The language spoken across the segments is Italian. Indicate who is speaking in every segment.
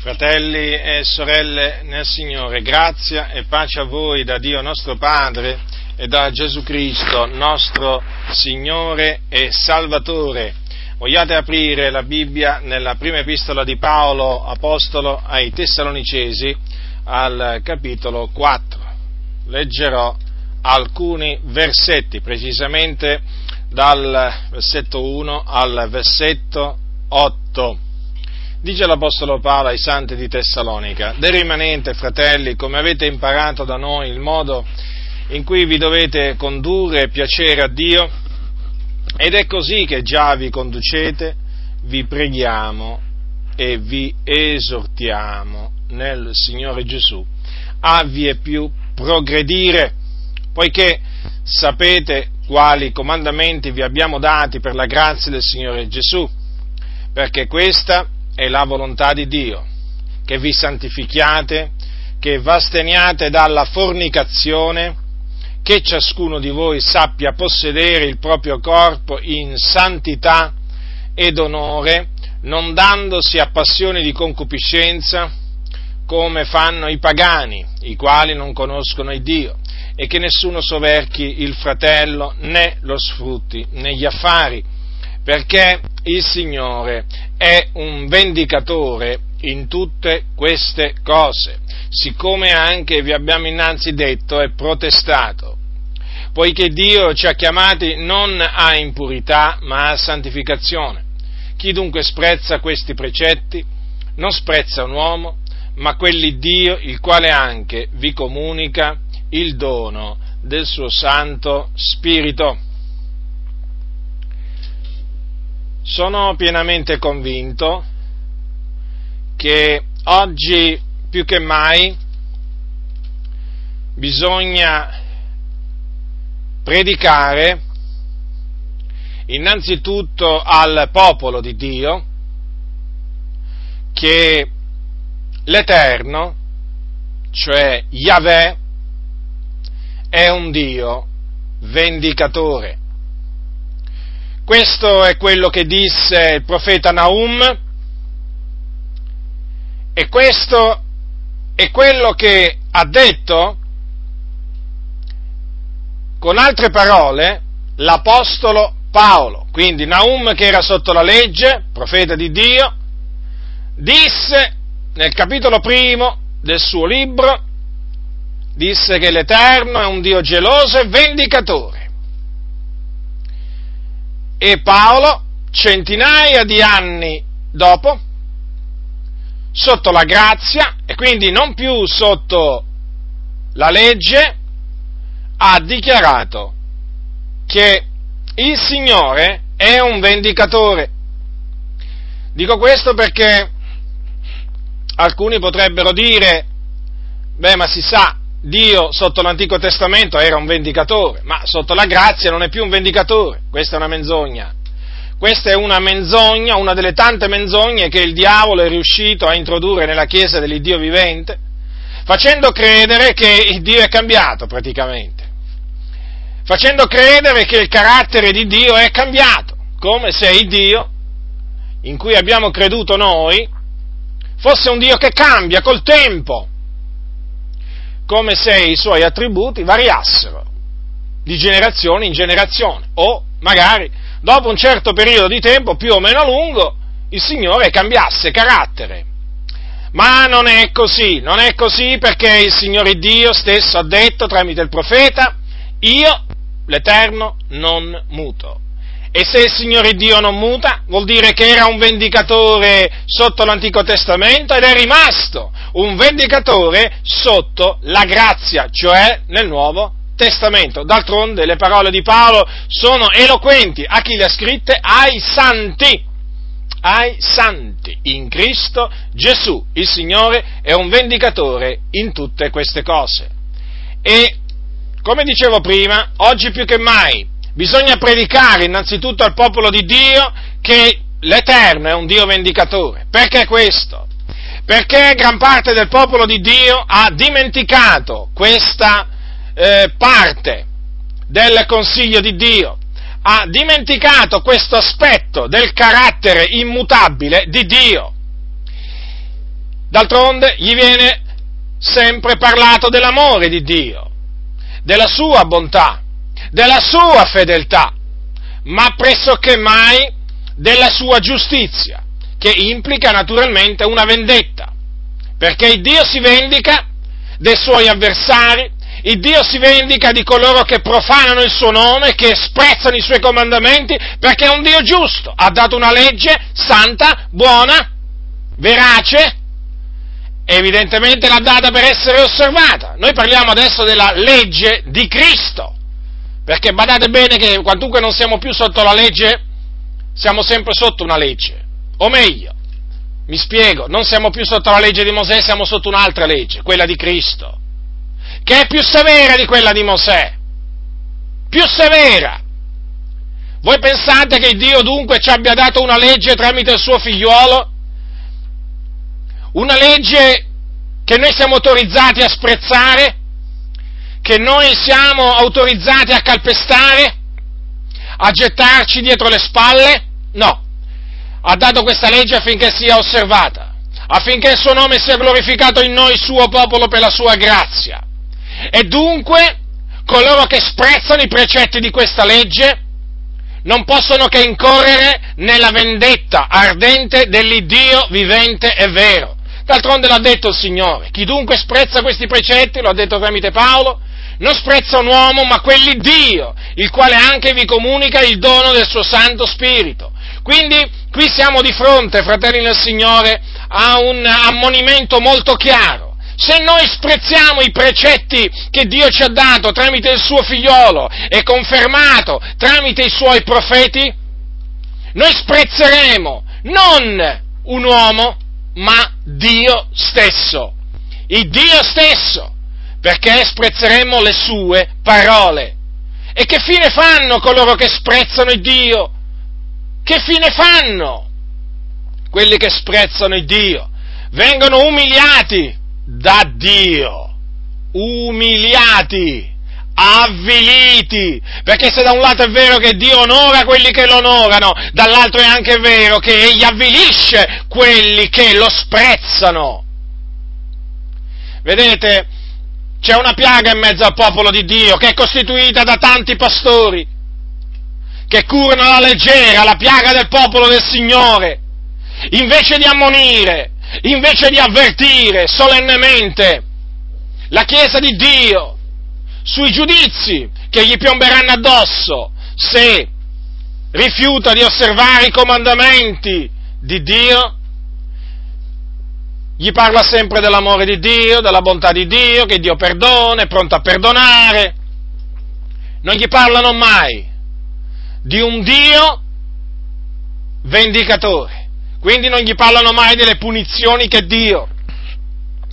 Speaker 1: Fratelli e sorelle nel Signore, grazia e pace a voi da Dio nostro Padre e da Gesù Cristo, nostro Signore e Salvatore. Vogliate aprire la Bibbia nella prima epistola di Paolo, Apostolo ai Tessalonicesi, al capitolo 4. Leggerò alcuni versetti, precisamente dal versetto 1 al versetto 8 Dice l'Apostolo Paolo ai santi di Tessalonica, del rimanente, fratelli, come avete imparato da noi il modo in cui vi dovete condurre e piacere a Dio, ed è così che già vi conducete, vi preghiamo e vi esortiamo nel Signore Gesù a vie più progredire, poiché sapete quali comandamenti vi abbiamo dati per la grazia del Signore Gesù, perché questa è la volontà di Dio, che vi santifichiate, che v'asteniate dalla fornicazione, che ciascuno di voi sappia possedere il proprio corpo in santità ed onore, non dandosi a passioni di concupiscenza, come fanno i pagani, i quali non conoscono il Dio, e che nessuno soverchi il fratello né lo sfrutti negli affari, perché il Signore è un vendicatore in tutte queste cose, siccome anche vi abbiamo innanzi detto e protestato, poiché Dio ci ha chiamati non a impurità ma a santificazione. Chi dunque sprezza questi precetti non sprezza un uomo, ma quell'Iddio il quale anche vi comunica il dono del suo Santo Spirito. Sono pienamente convinto che oggi più che mai bisogna predicare innanzitutto al popolo di Dio che l'Eterno, cioè Yahweh, è un Dio vendicatore. Questo è quello che disse il profeta Naum e questo è quello che ha detto, con altre parole, l'Apostolo Paolo. Quindi Naum che era sotto la legge, profeta di Dio, disse nel capitolo primo del suo libro, disse che l'Eterno è un Dio geloso e vendicatore e Paolo, centinaia di anni dopo, sotto la grazia e quindi non più sotto la legge, ha dichiarato che il Signore è un vendicatore. Dico questo perché alcuni potrebbero dire, beh ma si sa, Dio sotto l'Antico Testamento era un vendicatore, ma sotto la grazia non è più un vendicatore. Questa è una menzogna. Questa è una menzogna, una delle tante menzogne che il diavolo è riuscito a introdurre nella Chiesa dell'Iddio vivente, facendo credere che il Dio è cambiato praticamente, facendo credere che il carattere di Dio è cambiato, come se il Dio in cui abbiamo creduto noi fosse un Dio che cambia col tempo, come se i suoi attributi variassero di generazione in generazione o magari dopo un certo periodo di tempo più o meno lungo il Signore cambiasse carattere. Ma non è così, non è così perché il Signore Dio stesso ha detto tramite il profeta, io, l'Eterno, non muto. E se il Signore Dio non muta, vuol dire che era un vendicatore sotto l'Antico Testamento ed è rimasto un vendicatore sotto la grazia, cioè nel Nuovo Testamento. D'altronde le parole di Paolo sono eloquenti a chi le ha scritte ai santi. Ai santi in Cristo Gesù, il Signore, è un vendicatore in tutte queste cose. E, come dicevo prima, oggi più che mai bisogna predicare innanzitutto al popolo di Dio che l'Eterno è un Dio vendicatore. Perché questo? Perché gran parte del popolo di Dio ha dimenticato questa eh, parte del consiglio di Dio, ha dimenticato questo aspetto del carattere immutabile di Dio. D'altronde gli viene sempre parlato dell'amore di Dio, della sua bontà, della sua fedeltà, ma pressoché mai della sua giustizia, che implica naturalmente una vendetta, perché il Dio si vendica dei suoi avversari, il Dio si vendica di coloro che profanano il suo nome, che sprezzano i suoi comandamenti, perché è un Dio giusto, ha dato una legge santa, buona, verace, evidentemente l'ha data per essere osservata. Noi parliamo adesso della legge di Cristo, perché badate bene che quantunque non siamo più sotto la legge, siamo sempre sotto una legge. O meglio, mi spiego, non siamo più sotto la legge di Mosè, siamo sotto un'altra legge, quella di Cristo, che è più severa di quella di Mosè. Più severa. Voi pensate che Dio dunque ci abbia dato una legge tramite il suo figliuolo? Una legge che noi siamo autorizzati a sprezzare? Che noi siamo autorizzati a calpestare? A gettarci dietro le spalle? No. Ha dato questa legge affinché sia osservata, affinché il suo nome sia glorificato in noi, suo popolo, per la sua grazia. E dunque, coloro che sprezzano i precetti di questa legge non possono che incorrere nella vendetta ardente dell'Iddio vivente e vero. D'altronde l'ha detto il Signore, chi dunque sprezza questi precetti, lo ha detto tramite Paolo, non sprezza un uomo, ma quell'Iddio, il quale anche vi comunica il dono del suo Santo Spirito. Quindi qui siamo di fronte, fratelli del Signore, a un ammonimento molto chiaro. Se noi sprezziamo i precetti che Dio ci ha dato tramite il suo figliolo e confermato tramite i suoi profeti, noi sprezzeremo non un uomo, ma Dio stesso. Il Dio stesso, perché sprezzeremo le sue parole. E che fine fanno coloro che sprezzano il Dio? Che fine fanno? Quelli che sprezzano il Dio vengono umiliati da Dio. Umiliati avviliti, perché se da un lato è vero che Dio onora quelli che lo onorano, dall'altro è anche vero che Egli avvilisce quelli che lo sprezzano. Vedete, c'è una piaga in mezzo al popolo di Dio che è costituita da tanti pastori che curano alla leggera la piaga del popolo del Signore, invece di ammonire, invece di avvertire solennemente la Chiesa di Dio sui giudizi che gli piomberanno addosso se rifiuta di osservare i comandamenti di Dio, gli parla sempre dell'amore di Dio, della bontà di Dio, che Dio perdona, è pronto a perdonare. Non gli parlano mai di un Dio vendicatore. Quindi non gli parlano mai delle punizioni che Dio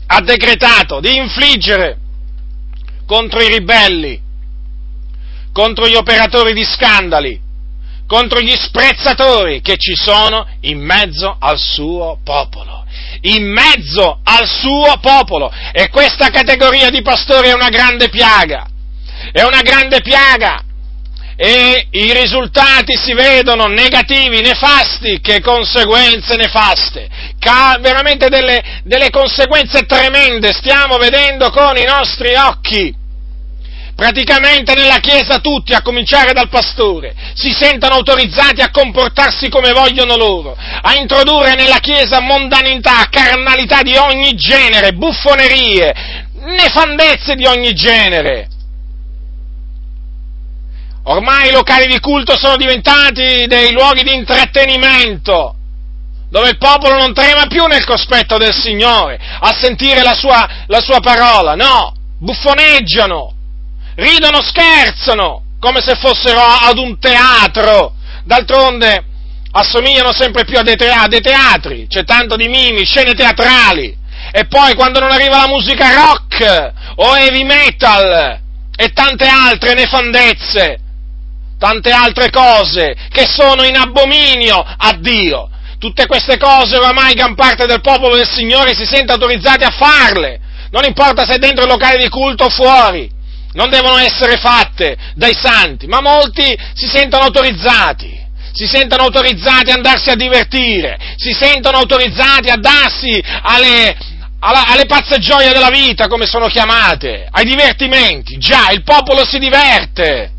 Speaker 1: ha decretato di infliggere contro i ribelli, contro gli operatori di scandali, contro gli sprezzatori che ci sono in mezzo al suo popolo. In mezzo al suo popolo. E questa categoria di pastori è una grande piaga. È una grande piaga. E i risultati si vedono negativi, nefasti, che conseguenze nefaste. Ca- veramente delle, delle conseguenze tremende stiamo vedendo con i nostri occhi praticamente nella Chiesa tutti, a cominciare dal pastore, si sentono autorizzati a comportarsi come vogliono loro, a introdurre nella Chiesa mondanità, carnalità di ogni genere, buffonerie, nefandezze di ogni genere. Ormai i locali di culto sono diventati dei luoghi di intrattenimento, dove il popolo non trema più nel cospetto del Signore a sentire la sua, la sua parola, no, buffoneggiano, ridono, scherzano, come se fossero ad un teatro. D'altronde assomigliano sempre più a dei, teatri, c'è tanto di mimi, scene teatrali. E poi quando non arriva la musica rock o heavy metal e tante altre nefandezze, tante altre cose che sono in abominio a Dio. Tutte queste cose oramai gran parte del popolo del Signore si sente autorizzati a farle, non importa se è dentro il locale di culto o fuori non devono essere fatte dai santi, ma molti si sentono autorizzati, si sentono autorizzati ad andarsi a divertire, si sentono autorizzati a darsi alle, alla, alle pazze gioie della vita, come sono chiamate, ai divertimenti. Già, il popolo si diverte.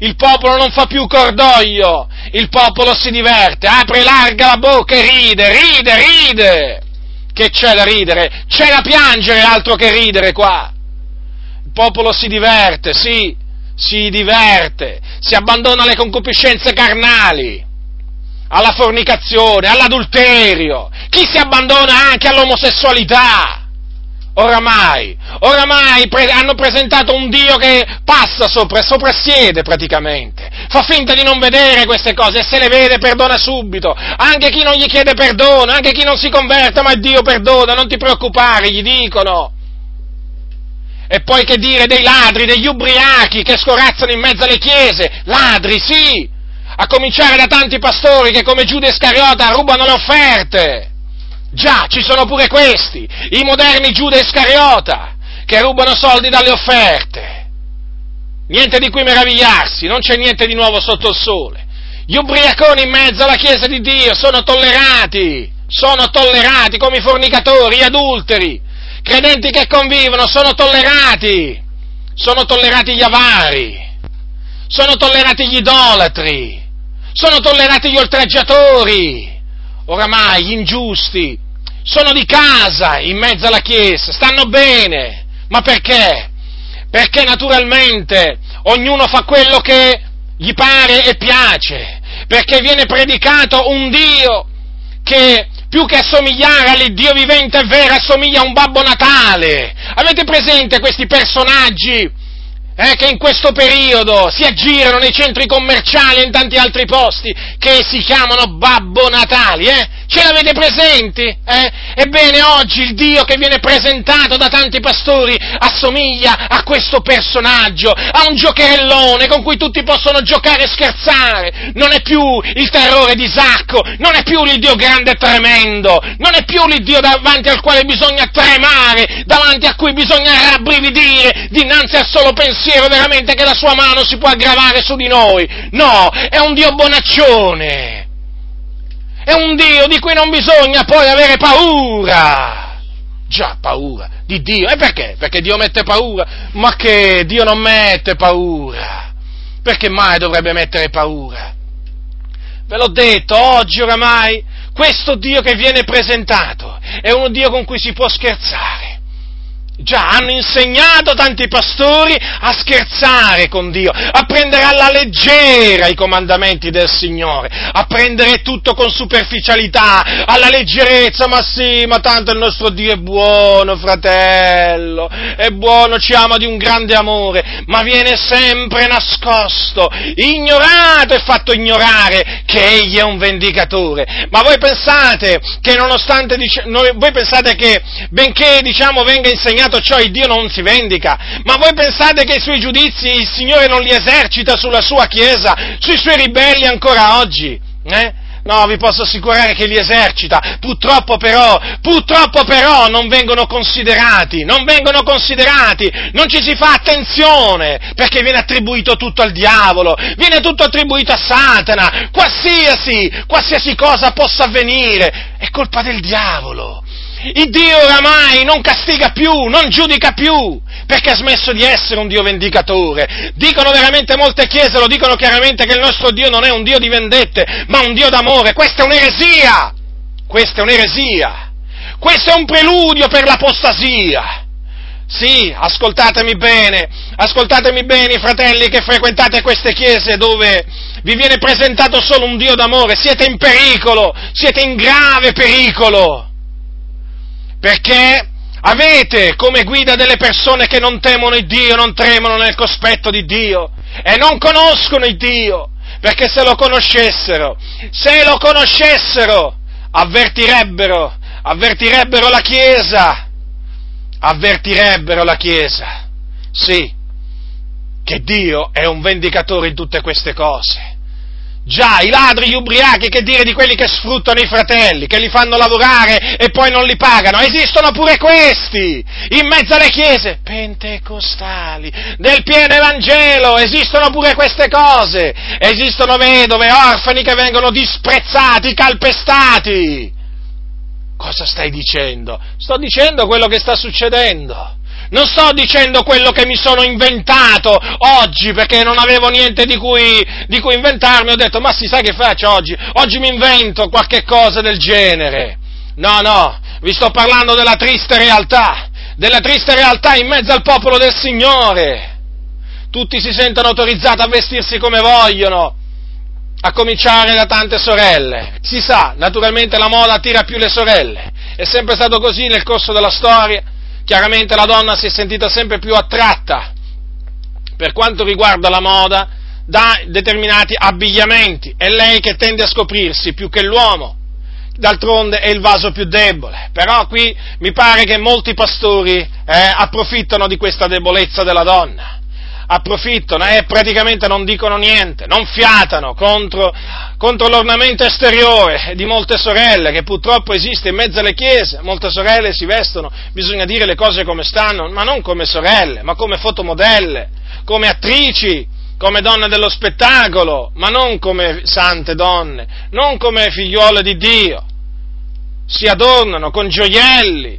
Speaker 1: Il popolo non fa più cordoglio, il popolo si diverte, apre larga la bocca e ride, ride, ride. Che c'è da ridere? C'è da piangere altro che ridere qua. Popolo si diverte, sì, si diverte, si abbandona alle concupiscenze carnali, alla fornicazione, all'adulterio, chi si abbandona anche all'omosessualità. Oramai, oramai pre- hanno presentato un Dio che passa sopra, soprassiede praticamente, fa finta di non vedere queste cose e se le vede perdona subito, anche chi non gli chiede perdono, anche chi non si converte, ma Dio perdona, non ti preoccupare, gli dicono. E poi che dire dei ladri, degli ubriachi che scorazzano in mezzo alle chiese, ladri, sì, a cominciare da tanti pastori che come Giuda Iscariota rubano le offerte. Già, ci sono pure questi, i moderni Giuda Iscariota, che rubano soldi dalle offerte. Niente di cui meravigliarsi, non c'è niente di nuovo sotto il sole. Gli ubriaconi in mezzo alla Chiesa di Dio sono tollerati, sono tollerati come i fornicatori, gli adulteri, credenti che convivono, sono tollerati, sono tollerati gli avari, sono tollerati gli idolatri, sono tollerati gli oltraggiatori, oramai gli ingiusti, sono di casa in mezzo alla Chiesa, stanno bene, ma perché? Perché naturalmente ognuno fa quello che gli pare e piace, perché viene predicato un Dio che più che assomigliare all'Iddio vivente e vero assomiglia a un Babbo Natale. Avete presente questi personaggi eh, che in questo periodo si aggirano nei centri commerciali e in tanti altri posti che si chiamano Babbo Natali, eh? Ce l'avete presenti? Eh? Ebbene, oggi il Dio che viene presentato da tanti pastori assomiglia a questo personaggio, a un giocherellone con cui tutti possono giocare e scherzare. Non è più il terrore di Isacco, non è più il Dio grande e tremendo, non è più l'Iddio davanti al quale bisogna tremare, davanti a cui bisogna rabbrividire dinanzi al solo pensiero veramente che la sua mano si può aggravare su di noi. No, è un Dio bonaccione è un Dio di cui non bisogna poi avere paura. Già, paura di Dio. E perché? Perché Dio mette paura? Ma che Dio non mette paura. Perché mai dovrebbe mettere paura? Ve l'ho detto, oggi oramai questo Dio che viene presentato è un Dio con cui si può scherzare. Già, hanno insegnato tanti pastori a scherzare con Dio, a prendere alla leggera i comandamenti del Signore, a prendere tutto con superficialità, alla leggerezza, ma sì, ma tanto il nostro Dio è buono, fratello, è buono, ci ama di un grande amore, ma viene sempre nascosto, ignorato e fatto ignorare che Egli è un vendicatore. Ma voi pensate che nonostante, voi pensate che benché, diciamo, venga insegnato insegnato ciò il Dio non si vendica? Ma voi pensate che i suoi giudizi il Signore non li esercita sulla sua Chiesa, sui suoi ribelli ancora oggi? Eh? No, vi posso assicurare che li esercita. Purtroppo però, purtroppo però non vengono considerati, non vengono considerati, non ci si fa attenzione, perché viene attribuito tutto al diavolo, viene tutto attribuito a Satana, qualsiasi, qualsiasi cosa possa avvenire, è colpa del diavolo. Il Dio oramai non castiga più, non giudica più, perché ha smesso di essere un Dio vendicatore. Dicono veramente molte chiese, lo dicono chiaramente che il nostro Dio non è un Dio di vendette, ma un Dio d'amore. Questa è un'eresia! Questa è un'eresia! Questo è un preludio per l'apostasia. Sì, ascoltatemi bene, ascoltatemi bene, fratelli che frequentate queste chiese dove vi viene presentato solo un Dio d'amore, siete in pericolo, siete in grave pericolo perché avete come guida delle persone che non temono il Dio, non tremano nel cospetto di Dio e non conoscono il Dio, perché se lo conoscessero, se lo conoscessero, avvertirebbero, avvertirebbero la Chiesa, avvertirebbero la Chiesa, sì, che Dio è un vendicatore in tutte queste cose Già, i ladri, gli ubriachi, che dire di quelli che sfruttano i fratelli, che li fanno lavorare e poi non li pagano, esistono pure questi, in mezzo alle chiese pentecostali, del pieno evangelo, esistono pure queste cose, esistono vedove, orfani che vengono disprezzati, calpestati. cosa stai dicendo? Sto dicendo quello che sta succedendo. Non sto dicendo quello che mi sono inventato oggi perché non avevo niente di cui, di cui inventarmi. Ho detto, ma si sa che faccio oggi? Oggi mi invento qualche cosa del genere. No, no, vi sto parlando della triste realtà, della triste realtà in mezzo al popolo del Signore. Tutti si sentono autorizzati a vestirsi come vogliono, a cominciare da tante sorelle. Si sa, naturalmente la moda attira più le sorelle. È sempre stato così nel corso della storia chiaramente la donna si è sentita sempre più attratta per quanto riguarda la moda da determinati abbigliamenti, è lei che tende a scoprirsi più che l'uomo, d'altronde è il vaso più debole, però qui mi pare che molti pastori eh, approfittano di questa debolezza della donna approfittano e praticamente non dicono niente, non fiatano contro, contro, l'ornamento esteriore di molte sorelle che purtroppo esiste in mezzo alle chiese, molte sorelle si vestono, bisogna dire le cose come stanno, ma non come sorelle, ma come fotomodelle, come attrici, come donne dello spettacolo, ma non come sante donne, non come figliuole di Dio. Si adornano con gioielli,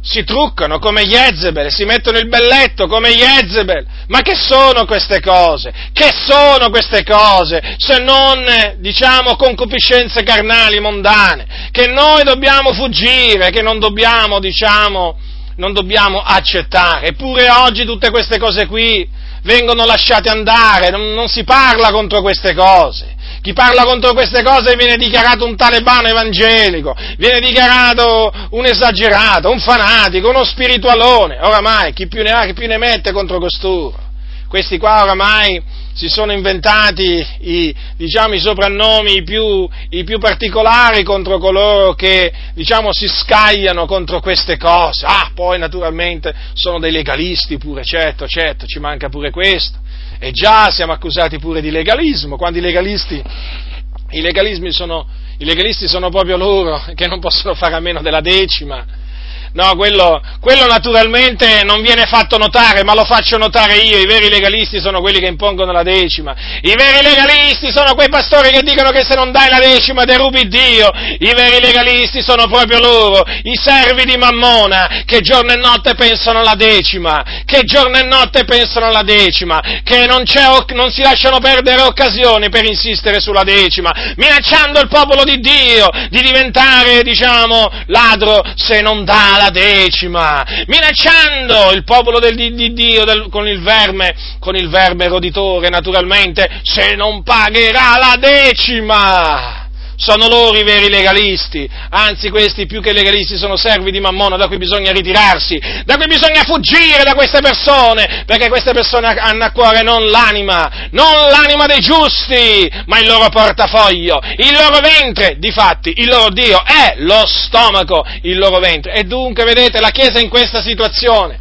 Speaker 1: si truccano come Jezebel, si mettono il belletto come Jezebel. Ma che sono queste cose? Che sono queste cose se non, diciamo, concupiscenze carnali mondane, che noi dobbiamo fuggire, che non dobbiamo, diciamo, non dobbiamo accettare. Eppure oggi tutte queste cose qui vengono lasciate andare, non, non si parla contro queste cose. Chi parla contro queste cose viene dichiarato un talebano evangelico, viene dichiarato un esagerato, un fanatico, uno spiritualone. Oramai, chi più ne ha, chi più ne mette contro costoro. Questi qua oramai si sono inventati i, diciamo, i soprannomi più, i più, particolari contro coloro che diciamo, si scagliano contro queste cose. Ah, poi naturalmente sono dei legalisti pure, certo, certo, ci manca pure questo. E già siamo accusati pure di legalismo, quando i legalisti, i, sono, i legalisti sono proprio loro che non possono fare a meno della decima No, quello, quello, naturalmente non viene fatto notare, ma lo faccio notare io. I veri legalisti sono quelli che impongono la decima. I veri legalisti sono quei pastori che dicono che se non dai la decima derubi Dio. I veri legalisti sono proprio loro, i servi di Mammona, che giorno e notte pensano alla decima, che giorno e notte pensano alla decima, che non, non si lasciano perdere occasioni per insistere sulla decima, minacciando il popolo di Dio di diventare, diciamo, ladro se non dà la decima, minacciando il popolo del, di Dio del, con, il verme, con il verme roditore, naturalmente, se non pagherà la decima sono loro i veri legalisti, anzi questi più che legalisti sono servi di Mammona da cui bisogna ritirarsi, da cui bisogna fuggire da queste persone, perché queste persone hanno a cuore non l'anima, non l'anima dei giusti, ma il loro portafoglio, il loro ventre, difatti il loro Dio è lo stomaco, il loro ventre. E dunque vedete la Chiesa in questa situazione,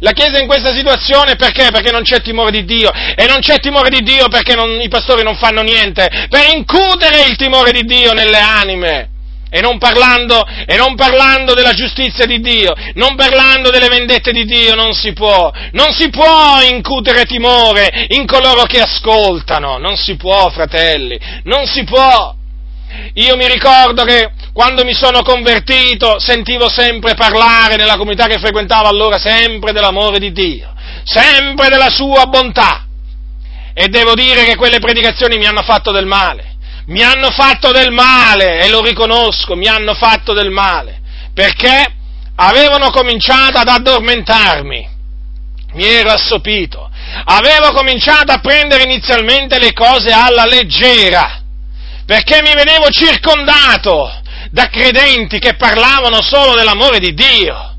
Speaker 1: la Chiesa in questa situazione perché? Perché non c'è timore di Dio, e non c'è timore di Dio perché non, i pastori non fanno niente per incutere il timore di Dio nelle anime. E non, parlando, e non parlando della giustizia di Dio, non parlando delle vendette di Dio, non si può, non si può incutere timore in coloro che ascoltano, non si può, fratelli, non si può. Io mi ricordo che quando mi sono convertito sentivo sempre parlare nella comunità che frequentavo allora sempre dell'amore di Dio, sempre della sua bontà. E devo dire che quelle predicazioni mi hanno fatto del male mi hanno fatto del male, e lo riconosco, mi hanno fatto del male, perché avevano cominciato ad addormentarmi, mi ero assopito, avevo cominciato a prendere inizialmente le cose alla leggera, perché mi venevo circondato da credenti che parlavano solo dell'amore di Dio.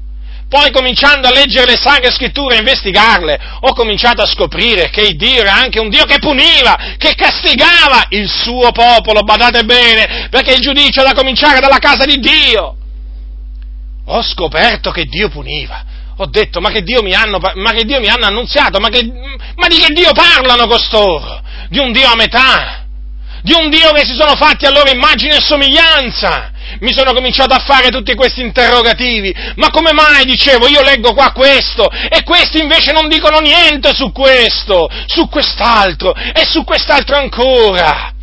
Speaker 1: Poi cominciando a leggere le sacre scritture e investigarle, ho cominciato a scoprire che Dio era anche un Dio che puniva, che castigava il suo popolo, badate bene, perché il giudizio è da cominciare dalla casa di Dio. Ho scoperto che Dio puniva. Ho detto, ma che Dio mi hanno, ma che Dio mi hanno annunziato, ma, che, ma di che Dio parlano costoro? Di un Dio a metà, di un Dio che si sono fatti a loro immagine e somiglianza. Mi sono cominciato a fare tutti questi interrogativi, ma come mai, dicevo, io leggo qua questo e questi invece non dicono niente su questo, su quest'altro e su quest'altro ancora.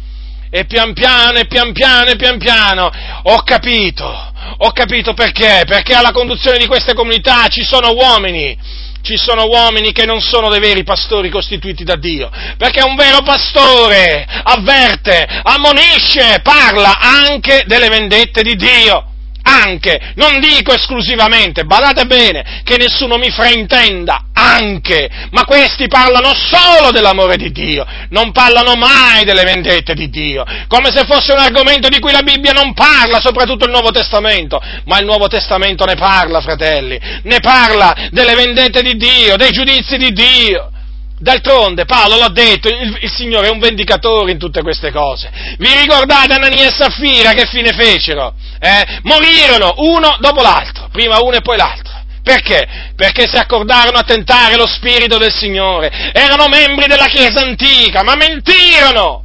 Speaker 1: E pian piano, e pian piano, e pian piano ho capito, Ho capito perché, perché alla conduzione di queste comunità ci sono uomini, ci sono uomini che non sono dei veri pastori costituiti da Dio, perché un vero pastore avverte, ammonisce, parla anche delle vendette di Dio anche, non dico esclusivamente, badate bene, che nessuno mi fraintenda, anche, ma questi parlano solo dell'amore di Dio, non parlano mai delle vendette di Dio, come se fosse un argomento di cui la Bibbia non parla, soprattutto il Nuovo Testamento, ma il Nuovo Testamento ne parla, fratelli, ne parla delle vendette di Dio, dei giudizi di Dio, D'altronde Paolo l'ha detto, il, il, Signore è un vendicatore in tutte queste cose. Vi ricordate Anania e Saffira che fine fecero? Eh? Morirono uno dopo l'altro, prima uno e poi l'altro. Perché? Perché si accordarono a tentare lo Spirito del Signore. Erano membri della Chiesa antica, ma mentirono!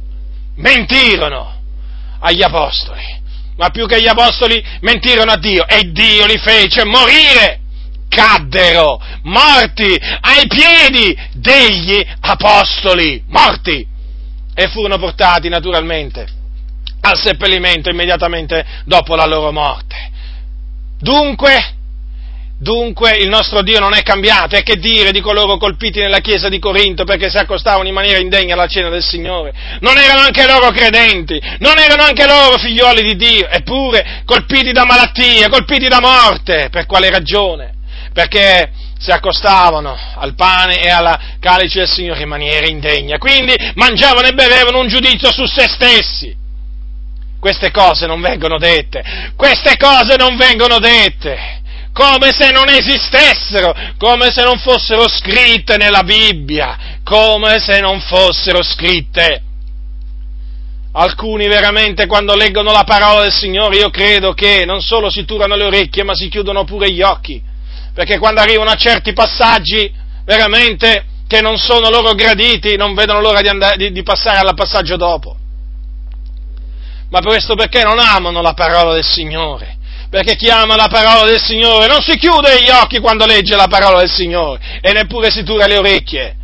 Speaker 1: Mentirono agli Apostoli. Ma più che agli Apostoli mentirono a Dio e Dio li fece morire caddero morti ai piedi degli apostoli, morti, e furono portati naturalmente al seppellimento immediatamente dopo la loro morte. Dunque, Dunque il nostro Dio non è cambiato, e che dire di coloro colpiti nella chiesa di Corinto perché si accostavano in maniera indegna alla cena del Signore? Non erano anche loro credenti, non erano anche loro figlioli di Dio, eppure colpiti da malattie, colpiti da morte. Per quale ragione? Perché si accostavano al pane e alla calice del Signore in maniera indegna, quindi mangiavano e bevevano un giudizio su se stessi. Queste cose non vengono dette, queste cose non vengono dette, come se non esistessero, come se non fossero scritte nella Bibbia, come se non fossero scritte. Alcuni veramente quando leggono la parola del Signore io credo che non solo si turano le orecchie ma si chiudono pure gli occhi perché quando arrivano a certi passaggi veramente che non sono loro graditi, non vedono l'ora di, andare, di, di passare al passaggio dopo. Ma questo perché non amano la parola del Signore? Perché chi ama la parola del Signore non si chiude gli occhi quando legge la parola del Signore e neppure si tura le orecchie,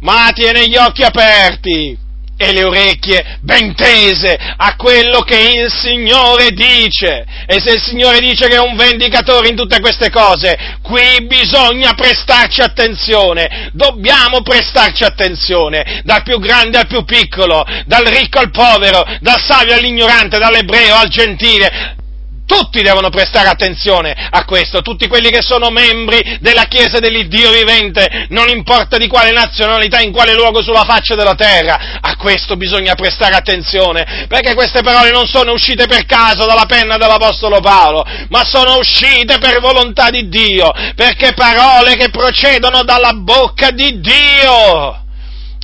Speaker 1: ma tiene gli occhi aperti e le orecchie ben tese a quello che il Signore dice. E se il Signore dice che è un vendicatore in tutte queste cose, qui bisogna prestarci attenzione, dobbiamo prestarci attenzione, dal più grande al più piccolo, dal ricco al povero, dal savio all'ignorante, dall'ebreo al gentile, tutti devono prestare attenzione a questo, tutti quelli che sono membri della Chiesa dell'Iddio vivente, non importa di quale nazionalità, in quale luogo sulla faccia della terra, a questo bisogna prestare attenzione, perché queste parole non sono uscite per caso dalla penna dell'Apostolo Paolo, ma sono uscite per volontà di Dio, perché parole che procedono dalla bocca di Dio.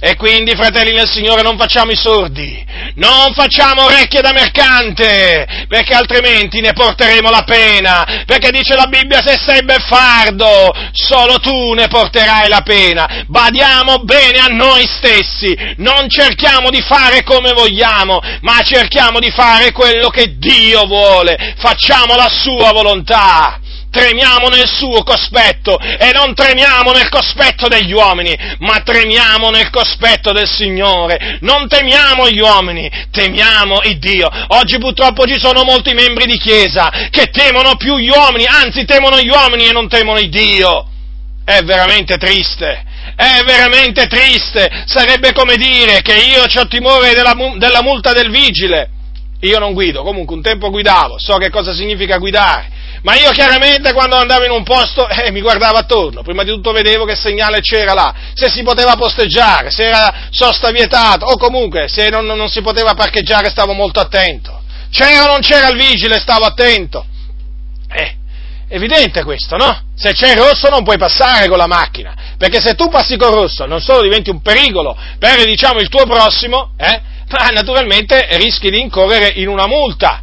Speaker 1: E quindi, fratelli del Signore, non facciamo i sordi, non facciamo orecchie da mercante, perché altrimenti ne porteremo la pena, perché dice la Bibbia, se sei beffardo, solo tu ne porterai la pena. Badiamo bene a noi stessi, non cerchiamo di fare come vogliamo, ma cerchiamo di fare quello che Dio vuole, facciamo la sua volontà tremiamo nel suo cospetto e non tremiamo nel cospetto degli uomini, ma tremiamo nel cospetto del Signore. Non temiamo gli uomini, temiamo il Dio. Oggi purtroppo ci sono molti membri di Chiesa che temono più gli uomini, anzi temono gli uomini e non temono il Dio. È veramente triste. È veramente triste. Sarebbe come dire che io ho timore della, della multa del vigile. Io non guido, comunque un tempo guidavo, so che cosa significa guidare ma io chiaramente quando andavo in un posto eh, mi guardavo attorno, prima di tutto vedevo che segnale c'era là, se si poteva posteggiare, se era sosta vietato o comunque se non, non si poteva parcheggiare stavo molto attento. C'era o non c'era il vigile stavo attento. Eh, evidente questo, no? Se c'è il rosso non puoi passare con la macchina, perché se tu passi col rosso non solo diventi un pericolo per diciamo il tuo prossimo, eh, ma naturalmente rischi di incorrere in una multa.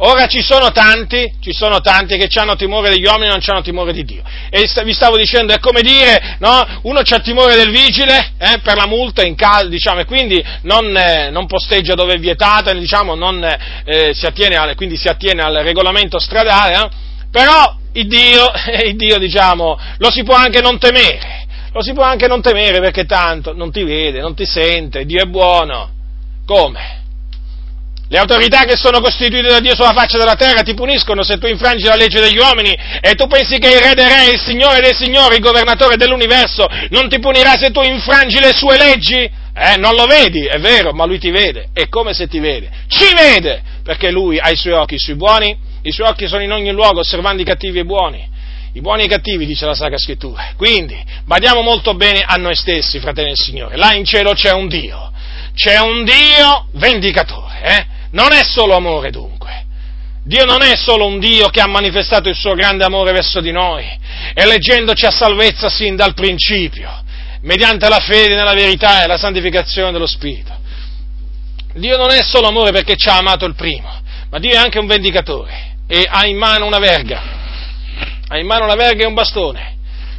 Speaker 1: Ora ci sono tanti, ci sono tanti che hanno timore degli uomini e non hanno timore di Dio. E vi stavo dicendo, è come dire, no? Uno ha timore del vigile eh, per la multa in caso, diciamo, e quindi non, eh, non posteggia dove è vietato, diciamo, non, eh, si al, quindi si attiene al regolamento stradale, eh? però il Dio, il Dio, diciamo, lo si può anche non temere. Lo si può anche non temere perché tanto non ti vede, non ti sente, Dio è buono. Come? Le autorità che sono costituite da Dio sulla faccia della terra ti puniscono se tu infrangi la legge degli uomini e tu pensi che il Re dei Re, il Signore dei Signori, il Governatore dell'universo non ti punirà se tu infrangi le sue leggi? Eh, non lo vedi, è vero, ma lui ti vede. È come se ti vede. Ci vede! Perché lui ha i suoi occhi sui buoni, i suoi occhi sono in ogni luogo, osservando i cattivi e i buoni. I buoni e i cattivi, dice la Sacra Scrittura. Quindi, badiamo molto bene a noi stessi, fratelli del Signore. Là in cielo c'è un Dio. C'è un Dio vendicatore, eh? Non è solo amore dunque. Dio non è solo un Dio che ha manifestato il suo grande amore verso di noi, eleggendoci a salvezza sin dal principio, mediante la fede nella verità e la santificazione dello Spirito. Dio non è solo amore perché ci ha amato il primo, ma Dio è anche un vendicatore e ha in mano una verga, ha in mano una verga e un bastone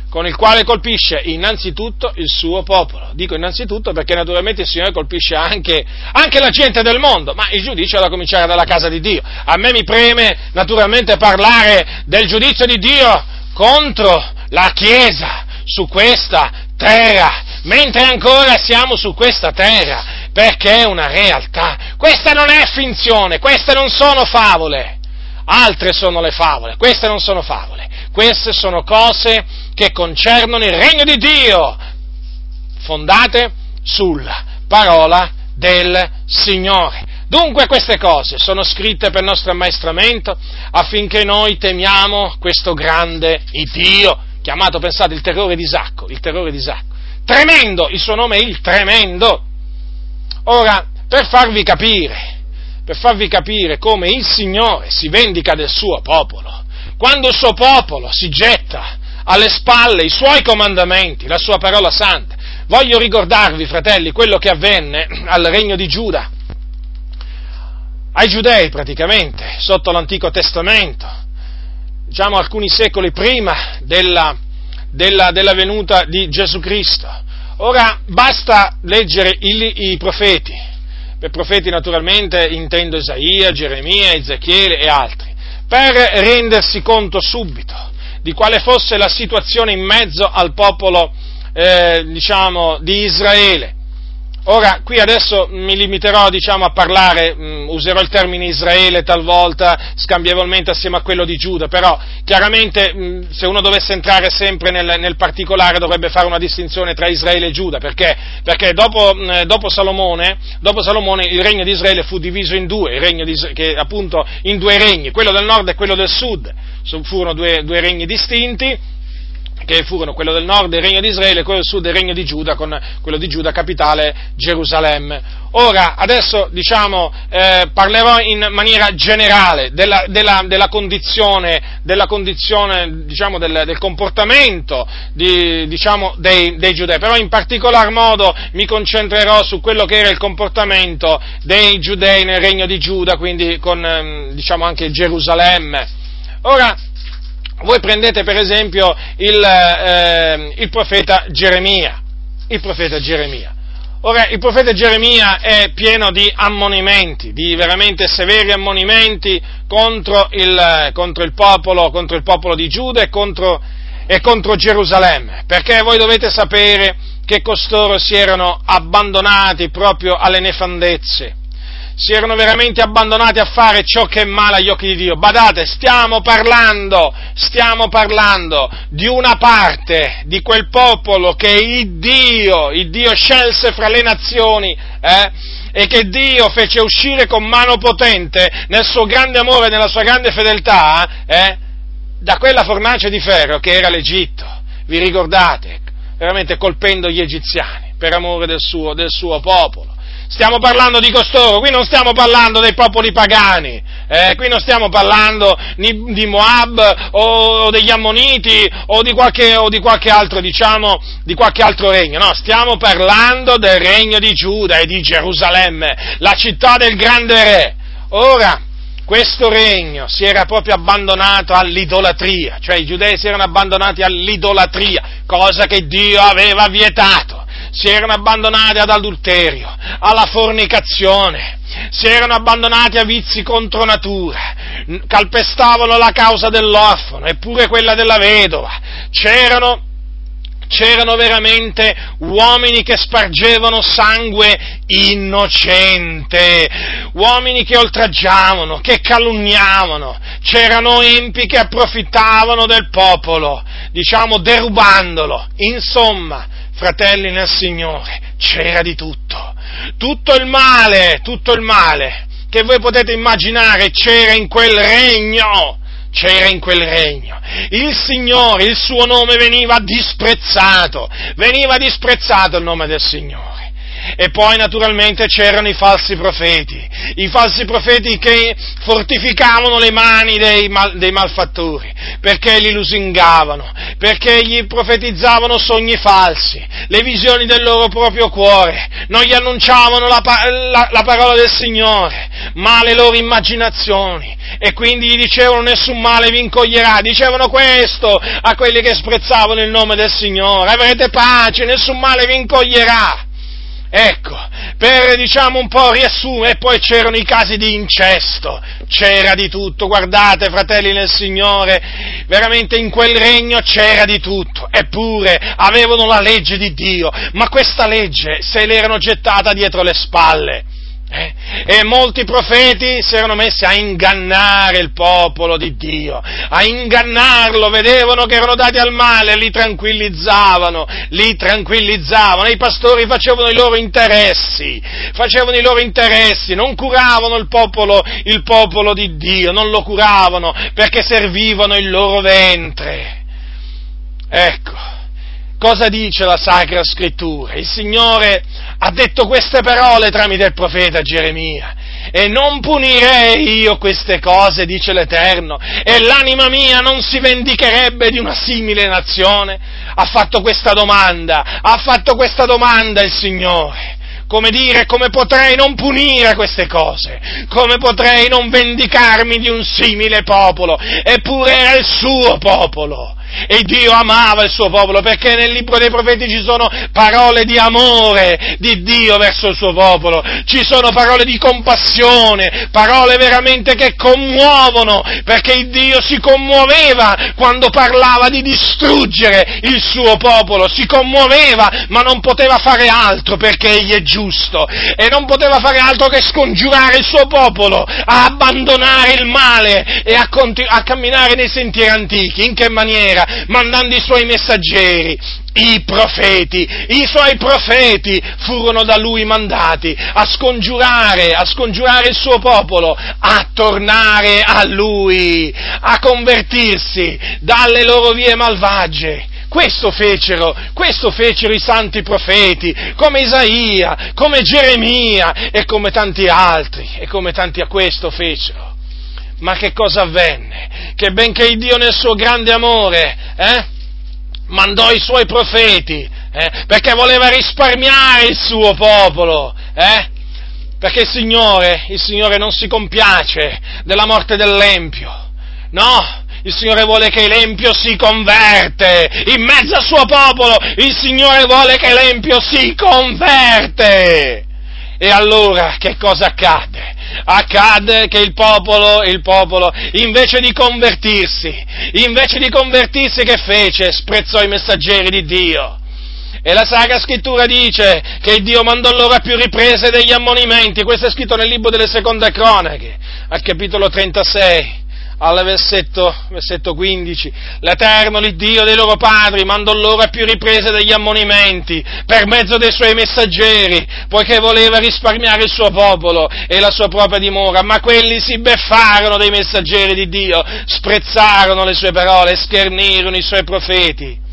Speaker 1: con il quale colpisce innanzitutto il suo popolo. Dico innanzitutto perché naturalmente il Signore colpisce anche, anche, la gente del mondo, ma il giudizio è da cominciare dalla casa di Dio. A me mi preme naturalmente parlare del giudizio di Dio contro la Chiesa su questa terra, mentre ancora siamo su questa terra, perché è una realtà. Questa non è finzione, queste non sono favole. Altre sono le favole, queste non sono favole. Queste sono cose che concernono il regno di Dio, fondate sulla parola del Signore. Dunque queste cose sono scritte per nostro ammaestramento affinché noi temiamo questo grande Dio, chiamato, pensate, il terrore di Isacco, il terrore di Isacco. Tremendo, il suo nome è il tremendo. Ora, per farvi capire, per farvi capire come il Signore si vendica del suo popolo, quando il suo popolo si getta alle spalle i suoi comandamenti, la sua parola santa. Voglio ricordarvi, fratelli, quello che avvenne al regno di Giuda, ai giudei praticamente, sotto l'Antico Testamento, diciamo alcuni secoli prima della, della, della venuta di Gesù Cristo. Ora basta leggere i, i profeti, per profeti naturalmente intendo Isaia, Geremia, Ezechiele e altri, per rendersi conto subito di quale fosse la situazione in mezzo al popolo, eh, diciamo, di Israele. Ora, qui adesso mi limiterò, diciamo, a parlare, mh, mm, userò il termine Israele talvolta, scambievolmente assieme a quello di Giuda, però chiaramente mh, mm, se uno dovesse entrare sempre nel, nel, particolare dovrebbe fare una distinzione tra Israele e Giuda, perché? Perché dopo, mh, mm, dopo, Salomone, dopo, Salomone, il regno di Israele fu diviso in due, di, che, appunto in due regni, quello del nord e quello del sud, furono due, due regni distinti, che furono quello del nord il regno di Israele e quello del sud il regno di Giuda, con quello di Giuda capitale Gerusalemme. Ora, adesso diciamo, eh, parlerò in maniera generale della, della, della condizione, della condizione diciamo, del, del, comportamento di, diciamo, dei, dei, giudei, però in particolar modo mi concentrerò su quello che era il comportamento dei giudei nel regno di Giuda, quindi con ehm, diciamo, anche Gerusalemme. Ora, voi prendete per esempio il, eh, il profeta Geremia, il profeta Geremia. Ora, il profeta Geremia è pieno di ammonimenti, di veramente severi ammonimenti contro il, contro il, popolo, contro il popolo, di Giuda e contro, e contro Gerusalemme, perché voi dovete sapere che costoro si erano abbandonati proprio alle nefandezze, si erano veramente abbandonati a fare ciò che è male agli occhi di Dio. Badate, stiamo parlando, stiamo parlando di una parte di quel popolo che il Dio, il Dio scelse fra le nazioni, eh, e che Dio fece uscire con mano potente nel suo grande amore e nella sua grande fedeltà, eh, da quella fornace di ferro che era l'Egitto. Vi ricordate? Veramente colpendo gli egiziani per amore del suo, del suo popolo stiamo parlando di costoro, qui non stiamo parlando dei popoli pagani, eh, qui non stiamo parlando di, di Moab o, degli Ammoniti o di, qualche, o di qualche altro, diciamo, di qualche altro regno, no, stiamo parlando del regno di Giuda e di Gerusalemme, la città del grande re. Ora, questo regno si era proprio abbandonato all'idolatria, cioè i giudei si erano abbandonati all'idolatria, cosa che Dio aveva vietato si erano abbandonati ad adulterio, alla fornicazione, si erano abbandonati a vizi contro natura, calpestavano la causa dell'orfano e pure quella della vedova, c'erano c'erano veramente uomini che spargevano sangue innocente, uomini che oltraggiavano, che calunniavano, c'erano empi che approfittavano del popolo, diciamo derubandolo, insomma, fratelli nel Signore, c'era di tutto, tutto il male, tutto il male che voi potete immaginare c'era in quel regno, c'era in quel regno. Il Signore, il suo nome veniva disprezzato, veniva disprezzato il nome del Signore. E poi naturalmente c'erano i falsi profeti, i falsi profeti che fortificavano le mani dei, mal, dei malfattori, perché li lusingavano, perché gli profetizzavano sogni falsi, le visioni del loro proprio cuore, non gli annunciavano la, la, la parola del Signore, ma le loro immaginazioni, e quindi gli dicevano nessun male vi incoglierà, dicevano questo a quelli che sprezzavano il nome del Signore, avrete pace, nessun male vi incoglierà. Ecco, per diciamo un po' riassumere, poi c'erano i casi di incesto, c'era di tutto, guardate fratelli nel Signore, veramente in quel regno c'era di tutto, eppure avevano la legge di Dio, ma questa legge se l'erano gettata dietro le spalle. Eh? E molti profeti si erano messi a ingannare il popolo di Dio, a ingannarlo, vedevano che erano dati al male, li tranquillizzavano, li tranquillizzavano, i pastori facevano i loro interessi, facevano i loro interessi, non curavano il popolo, il popolo di Dio, non lo curavano perché servivano il loro ventre. Ecco cosa dice la Sacra Scrittura? Il Signore ha detto queste parole tramite il profeta Geremia. E non punirei io queste cose, dice l'Eterno, e l'anima mia non si vendicherebbe di una simile nazione? Ha fatto questa domanda, ha fatto questa domanda il Signore come dire, come potrei non punire queste cose, come potrei non vendicarmi di un simile popolo, eppure era il suo popolo. E Dio amava il suo popolo perché nel libro dei profeti ci sono parole di amore di Dio verso il suo popolo, ci sono parole di compassione, parole veramente che commuovono perché Dio si commuoveva quando parlava di distruggere il suo popolo, si commuoveva ma non poteva fare altro perché egli è giusto e non poteva fare altro che scongiurare il suo popolo a abbandonare il male e a, continu- a camminare nei sentieri antichi. In che maniera? Terra, mandando i suoi messaggeri, i profeti, i suoi profeti furono da lui mandati a scongiurare, a scongiurare il suo popolo, a tornare a lui, a convertirsi dalle loro vie malvagie. Questo fecero, questo fecero i santi profeti, come Isaia, come Geremia e come tanti altri, e come tanti a questo fecero. Ma che cosa avvenne? Che benché Dio nel suo grande amore eh, mandò i suoi profeti, eh, perché voleva risparmiare il suo popolo, eh, perché il Signore, il Signore non si compiace della morte dell'Empio, no, il Signore vuole che l'Empio si converte, in mezzo al suo popolo, il Signore vuole che l'Empio si converte. E allora che cosa accade? Accadde che il popolo, il popolo, invece di convertirsi, invece di convertirsi che fece? Sprezzò i messaggeri di Dio. E la Sacra Scrittura dice che Dio mandò loro a più riprese degli ammonimenti, questo è scritto nel libro delle seconde cronache, al capitolo 36 al versetto, versetto 15, l'Eterno, l'Iddio dei loro padri, mandò loro a più riprese degli ammonimenti per mezzo dei suoi messaggeri, poiché voleva risparmiare il suo popolo e la sua propria dimora, ma quelli si beffarono dei messaggeri di Dio, sprezzarono le sue parole, schernirono i suoi profeti.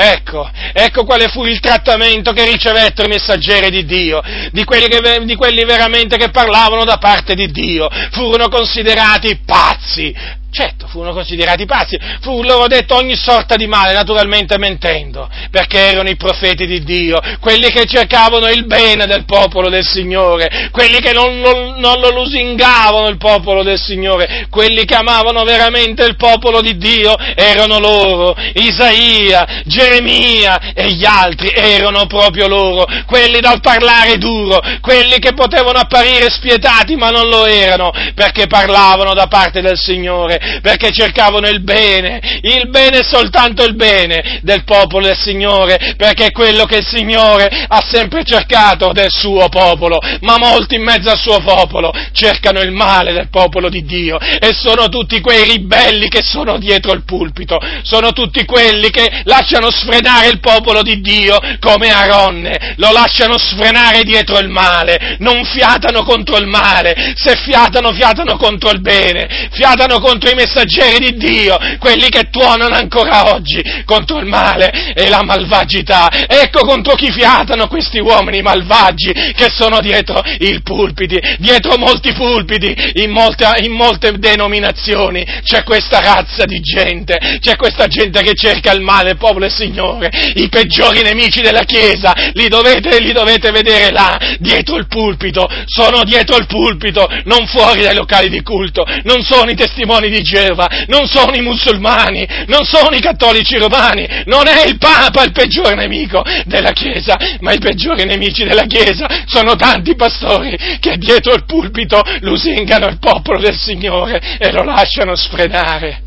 Speaker 1: Ecco, ecco quale fu il trattamento che ricevettero i messaggeri di Dio, di quelli, che, di quelli veramente che parlavano da parte di Dio. Furono considerati pazzi, Certo, furono considerati pazzi, fu loro detto ogni sorta di male, naturalmente mentendo, perché erano i profeti di Dio, quelli che cercavano il bene del popolo del Signore, quelli che non, non, non lo lusingavano il popolo del Signore, quelli che amavano veramente il popolo di Dio, erano loro, Isaia, Geremia e gli altri erano proprio loro, quelli dal parlare duro, quelli che potevano apparire spietati ma non lo erano, perché parlavano da parte del Signore Perché cercavano il bene, il bene soltanto il bene del popolo del Signore, perché è quello che il Signore ha sempre cercato del suo popolo, ma molti in mezzo al suo popolo cercano il male del popolo di Dio e sono tutti quei ribelli che sono dietro il pulpito, sono tutti quelli che lasciano sfrenare il popolo di Dio come Aronne, lo lasciano sfrenare dietro il male, non fiatano contro il male, se fiatano, fiatano contro il bene, fiatano contro i messaggeri di Dio, quelli che tuonano ancora oggi contro il male e la malvagità. Ecco contro chi fiatano questi uomini malvagi che sono dietro i pulpiti, dietro molti pulpiti, in molte, in molte denominazioni. C'è questa razza di gente, c'è questa gente che cerca il male, popolo e Signore, i peggiori nemici della Chiesa, li dovete, li dovete vedere là, dietro il pulpito, sono dietro il pulpito, non fuori dai locali di culto, non sono i testimoni di Geova, non sono i musulmani, non sono i cattolici romani, non è il Papa il peggiore nemico della Chiesa, ma i peggiori nemici della Chiesa sono tanti pastori che dietro il pulpito lusingano il popolo del Signore e lo lasciano sfrenare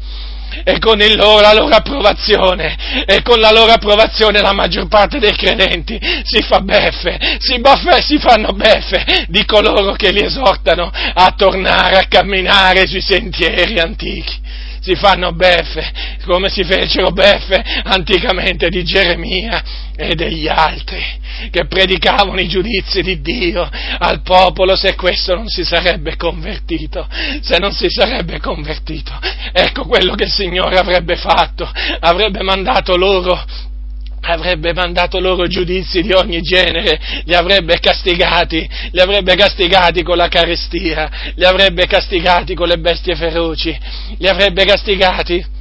Speaker 1: e con loro, la loro approvazione, e con la loro approvazione la maggior parte dei credenti si fa beffe, si, baffe, si fanno beffe di coloro che li esortano a tornare a camminare sui sentieri antichi si fanno beffe, come si fecero beffe anticamente di Geremia e degli altri, che predicavano i giudizi di Dio al popolo se questo non si sarebbe convertito, se non si sarebbe convertito. Ecco quello che il Signore avrebbe fatto, avrebbe mandato loro avrebbe mandato loro giudizi di ogni genere, li avrebbe castigati, li avrebbe castigati con la carestia, li avrebbe castigati con le bestie feroci, li avrebbe castigati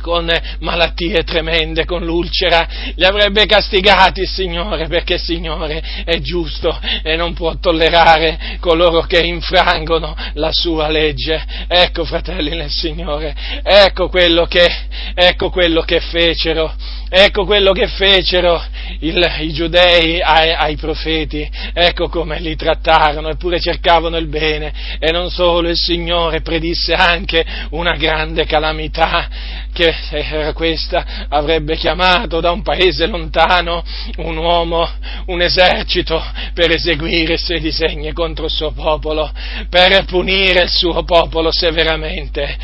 Speaker 1: con malattie tremende, con l'ulcera, li avrebbe castigati il Signore, perché il Signore è giusto e non può tollerare coloro che infrangono la sua legge. Ecco, fratelli nel Signore, ecco quello che, ecco quello che fecero Ecco quello che fecero il, i giudei ai, ai, profeti, ecco come li trattarono, eppure cercavano il bene. E non solo, il Signore predisse anche una grande calamità, che era questa, avrebbe chiamato da un paese lontano un uomo, un esercito, per eseguire i suoi disegni contro il suo popolo, per punire il suo popolo severamente,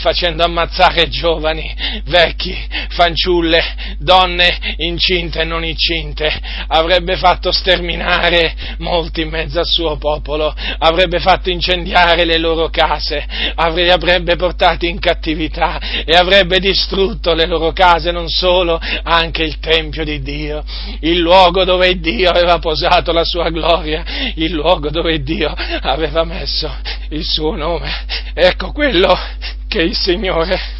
Speaker 1: facendo ammazzare giovani, vecchi, fanciulle, donne incinte e non incinte, avrebbe fatto sterminare molti in mezzo al suo popolo, avrebbe fatto incendiare le loro case, avrebbe portati in cattività e avrebbe distrutto le loro case, non solo, anche il Tempio di Dio, il luogo dove Dio aveva posato la sua gloria, il luogo dove Dio aveva messo il suo nome. Ecco quello che il Signore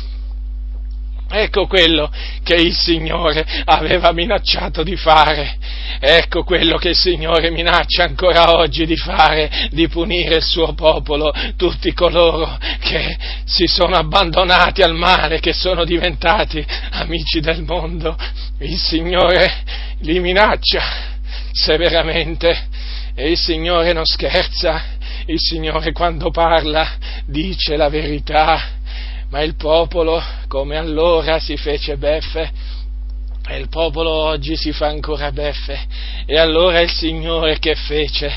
Speaker 1: Ecco quello che il Signore aveva minacciato di fare. Ecco quello che il Signore minaccia ancora oggi di fare, di punire il suo popolo, tutti coloro che si sono abbandonati al male, che sono diventati amici del mondo. Il Signore li minaccia severamente e il Signore non scherza. Il Signore quando parla dice la verità ma il popolo, come allora, si fece beffe e il popolo oggi si fa ancora beffe. E allora il Signore che fece?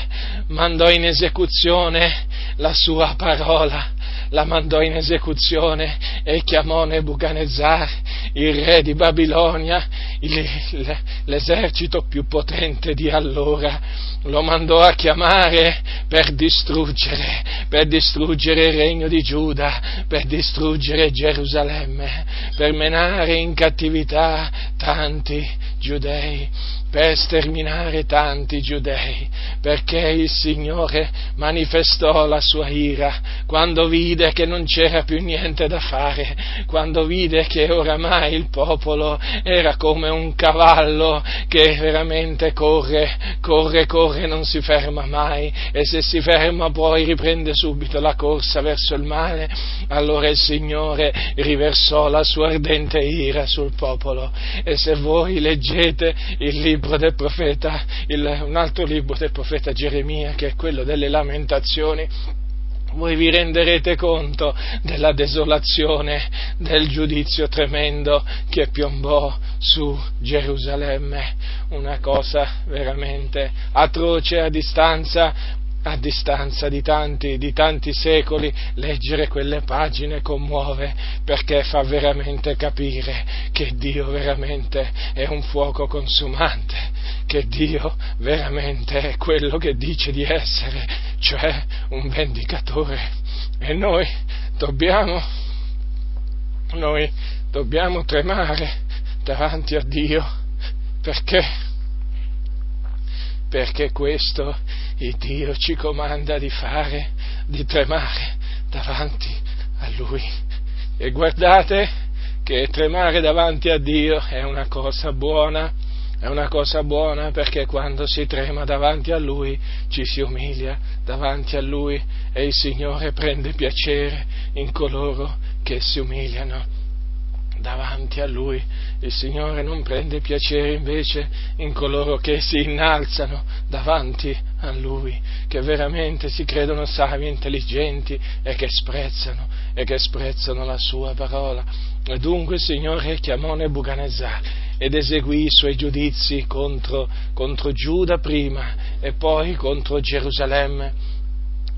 Speaker 1: Mandò in esecuzione la sua parola, la mandò in esecuzione e chiamò Nebuchadnezzar, il re di Babilonia, il, l'esercito più potente di allora, lo mandò a chiamare per distruggere, per distruggere il regno di Giuda, per distruggere Gerusalemme, per menare in cattività tanti giudei per sterminare tanti giudei, perché il Signore manifestò la sua ira quando vide che non c'era più niente da fare, quando vide che oramai il popolo era come un cavallo che veramente corre, corre, corre non si ferma mai e se si ferma poi riprende subito la corsa verso il male, allora il Signore riversò la sua ardente ira sul popolo e se voi leggete il libro libro del profeta, il, un altro libro del profeta Geremia, che è quello delle lamentazioni, voi vi renderete conto della desolazione, del giudizio tremendo che piombò su Gerusalemme, una cosa veramente atroce a distanza a distanza di tanti, di tanti secoli, leggere quelle pagine commuove perché fa veramente capire che Dio veramente è un fuoco consumante, che Dio veramente è quello che dice di essere, cioè un vendicatore. E noi dobbiamo, noi dobbiamo tremare davanti a Dio perché perché questo il Dio ci comanda di fare, di tremare davanti a Lui. E guardate che tremare davanti a Dio è una cosa buona, è una cosa buona perché quando si trema davanti a Lui ci si umilia davanti a Lui e il Signore prende piacere in coloro che si umiliano davanti a Lui. Il Signore non prende piacere invece in coloro che si innalzano davanti a Lui, che veramente si credono savi, intelligenti e che sprezzano, e che sprezzano la Sua parola. E dunque il Signore chiamò Nebuchadnezzar ed eseguì i suoi giudizi contro, contro Giuda prima e poi contro Gerusalemme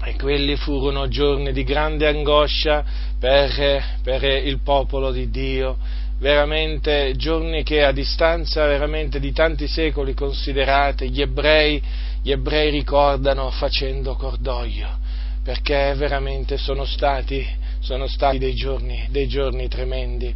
Speaker 1: e quelli furono giorni di grande angoscia per, per, il popolo di Dio, veramente giorni che a distanza di tanti secoli considerate gli ebrei, gli ebrei ricordano facendo cordoglio, perché veramente sono stati, sono stati dei, giorni, dei giorni tremendi.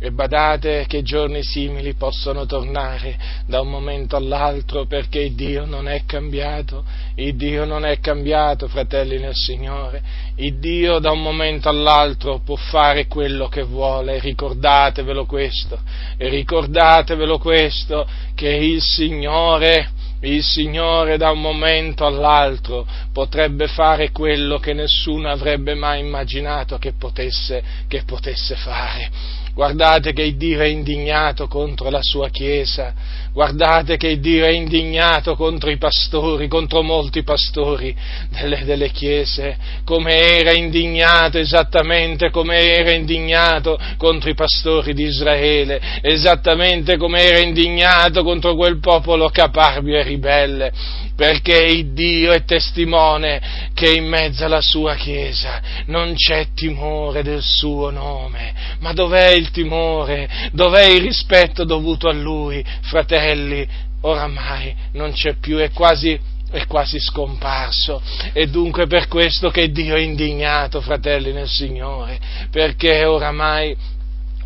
Speaker 1: E badate che giorni simili possono tornare da un momento all'altro perché Dio non è cambiato, il Dio non è cambiato, fratelli nel Signore, il Dio da un momento all'altro può fare quello che vuole, ricordatevelo questo, e ricordatevelo questo, che il Signore il Signore da un momento all'altro potrebbe fare quello che nessuno avrebbe mai immaginato che potesse, che potesse fare. Guardate che Dio è indignato contro la sua Chiesa, guardate che Dio è indignato contro i pastori, contro molti pastori delle, delle Chiese, come era indignato esattamente come era indignato contro i pastori di Israele, esattamente come era indignato contro quel popolo caparbio e ribelle, perché il Dio è testimone che in mezzo alla sua Chiesa non c'è timore del suo nome, ma dov'è il timore, dov'è il rispetto dovuto a Lui, fratelli? Oramai non c'è più, è quasi, è quasi scomparso. E dunque per questo che Dio è indignato, fratelli nel Signore, perché oramai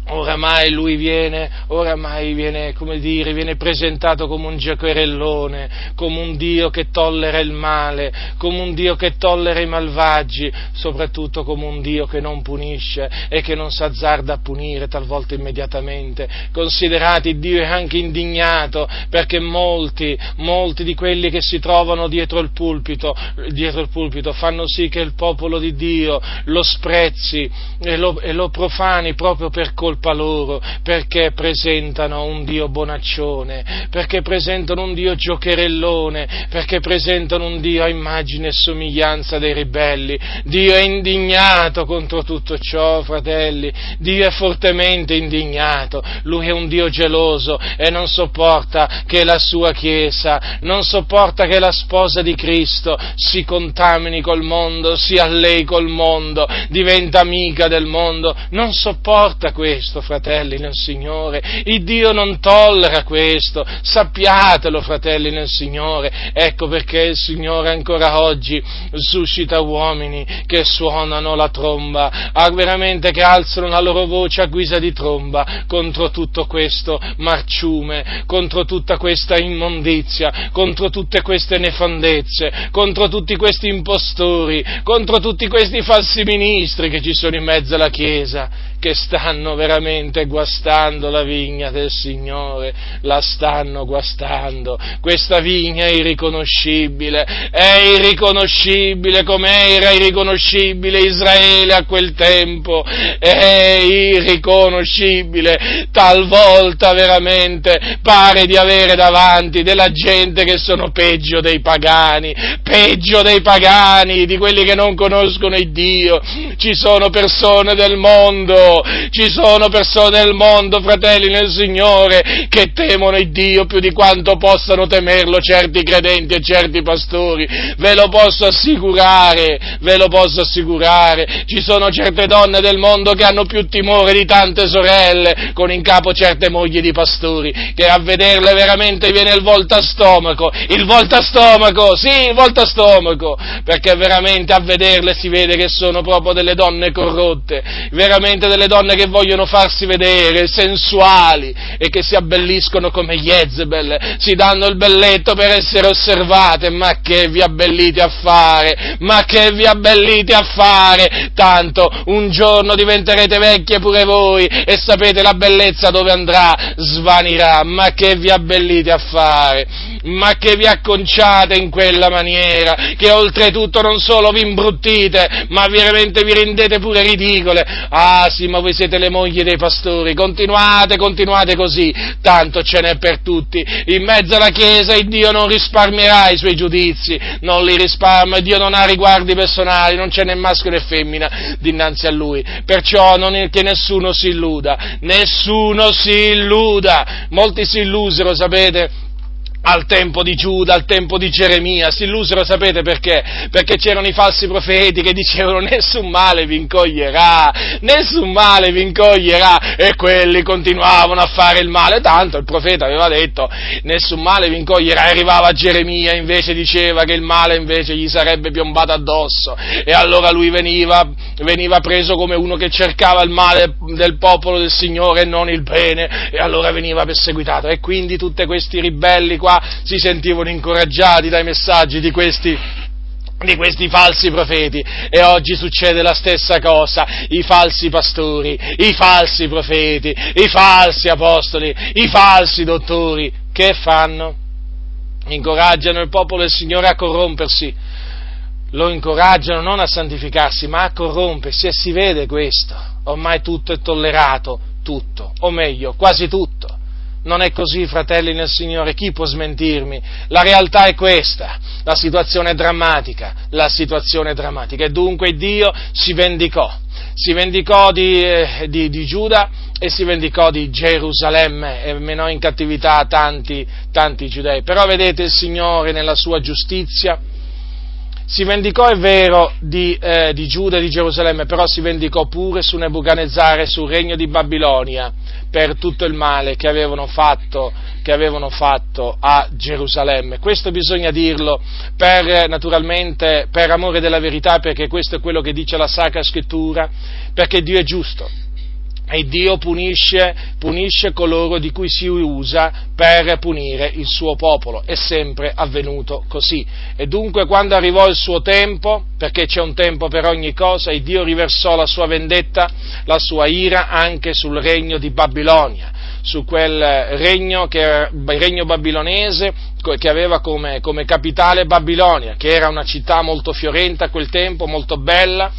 Speaker 1: Oramai lui viene, oramai viene, come dire, viene presentato come un giocherellone, come un Dio che tollera il male, come un Dio che tollera i malvagi, soprattutto come un Dio che non punisce e che non s'azzarda a punire talvolta immediatamente. Considerate, Dio è anche indignato perché molti, molti di quelli che si trovano dietro il pulpito, dietro il pulpito fanno sì che il popolo di Dio lo sprezzi e lo, e lo profani proprio per colpa colpa loro perché presentano un Dio bonaccione, perché presentano un Dio giocherellone, perché presentano un Dio a immagine e somiglianza dei ribelli. Dio è indignato contro tutto ciò, fratelli, Dio è fortemente indignato, Lui è un Dio geloso e non sopporta che la sua Chiesa, non sopporta che la sposa di Cristo si contamini col mondo, si allei col mondo, diventa amica del mondo, non sopporta questo questo, fratelli nel Signore. Il Dio non tollera questo, sappiatelo, fratelli nel Signore. Ecco perché il Signore ancora oggi suscita uomini che suonano la tromba, veramente che alzano la loro voce a guisa di tromba contro tutto questo marciume, contro tutta questa immondizia, contro tutte queste nefandezze, contro tutti questi impostori, contro tutti questi falsi ministri che ci sono in mezzo alla Chiesa che stanno veramente guastando la vigna del Signore, la stanno guastando. Questa vigna è irriconoscibile, è irriconoscibile come era irriconoscibile Israele a quel tempo, è irriconoscibile, talvolta veramente pare di avere davanti della gente che sono peggio dei pagani, peggio dei pagani, di quelli che non conoscono il Dio. Ci sono persone del mondo ci sono persone nel mondo, fratelli nel Signore, che temono il Dio più di quanto possano temerlo certi credenti e certi pastori. Ve lo posso assicurare, ve lo posso assicurare. Ci sono certe donne del mondo che hanno più timore di tante sorelle, con in capo certe mogli di pastori, che a vederle veramente viene il volta stomaco, il volta stomaco, sì, il volta stomaco, perché veramente a vederle si vede che sono proprio delle donne corrotte, veramente delle delle donne che vogliono farsi vedere, sensuali e che si abbelliscono come Jezebel, si danno il belletto per essere osservate, ma che vi abbellite a fare, ma che vi abbellite a fare, tanto un giorno diventerete vecchie pure voi e sapete la bellezza dove andrà, svanirà, ma che vi abbellite a fare, ma che vi acconciate in quella maniera, che oltretutto non solo vi imbruttite, ma veramente vi rendete pure ridicole, ah ma voi siete le mogli dei pastori, continuate, continuate così, tanto ce n'è per tutti. In mezzo alla Chiesa il Dio non risparmierà i suoi giudizi, non li risparmia, Dio non ha riguardi personali, non c'è né maschio né femmina dinanzi a Lui. Perciò non è che nessuno si illuda, nessuno si illuda. Molti si illusero, sapete, al tempo di Giuda, al tempo di Geremia, si illusero, sapete perché? Perché c'erano i falsi profeti che dicevano nessun male vi incoglierà, nessun male vi incoglierà, e quelli continuavano a fare il male, tanto il profeta aveva detto nessun male vi incoglierà, e arrivava Geremia invece diceva che il male invece gli sarebbe piombato addosso, e allora lui veniva, veniva preso come uno che cercava il male del popolo del Signore e non il bene, e allora veniva perseguitato, e quindi tutti questi ribelli qua si sentivano incoraggiati dai messaggi di questi, di questi falsi profeti. E oggi succede la stessa cosa, i falsi pastori, i falsi profeti, i falsi apostoli, i falsi dottori, che fanno? Incoraggiano il popolo del Signore a corrompersi, lo incoraggiano non a santificarsi ma a corrompersi e si vede questo, ormai tutto è tollerato, tutto, o meglio, quasi tutto non è così, fratelli nel Signore, chi può smentirmi? La realtà è questa, la situazione è drammatica, la situazione è drammatica e dunque Dio si vendicò, si vendicò di, eh, di, di Giuda e si vendicò di Gerusalemme e menò in cattività tanti, tanti giudei. Però vedete il Signore nella sua giustizia, si vendicò, è vero, di, eh, di, Giuda e di Gerusalemme, però si vendicò pure su Nebuchadnezzar e sul regno di Babilonia per tutto il male che avevano fatto, che avevano fatto a Gerusalemme. Questo bisogna dirlo per, naturalmente, per amore della verità, perché questo è quello che dice la Sacra Scrittura, perché Dio è giusto e Dio punisce, punisce, coloro di cui si usa per punire il suo popolo. È sempre avvenuto così. E dunque quando arrivò il suo tempo, perché c'è un tempo per ogni cosa, e Dio riversò la sua vendetta, la sua ira anche sul regno di Babilonia, su quel regno, che, regno babilonese che aveva come, come capitale Babilonia, che era una città molto fiorente a quel tempo, molto bella,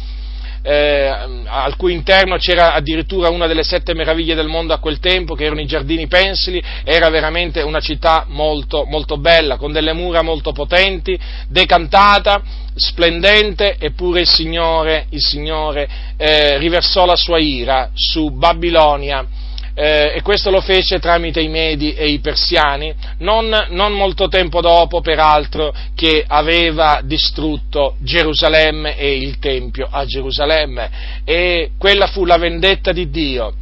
Speaker 1: eh, al cui interno c'era addirittura una delle sette meraviglie del mondo a quel tempo, che erano i giardini pensili, era veramente una città molto, molto bella, con delle mura molto potenti, decantata, splendente, eppure il Signore, il Signore eh, riversò la sua ira su Babilonia eh, e questo lo fece tramite i Medi e i Persiani, non, non, molto tempo dopo, peraltro, che aveva distrutto Gerusalemme e il Tempio a Gerusalemme. E quella fu la vendetta di Dio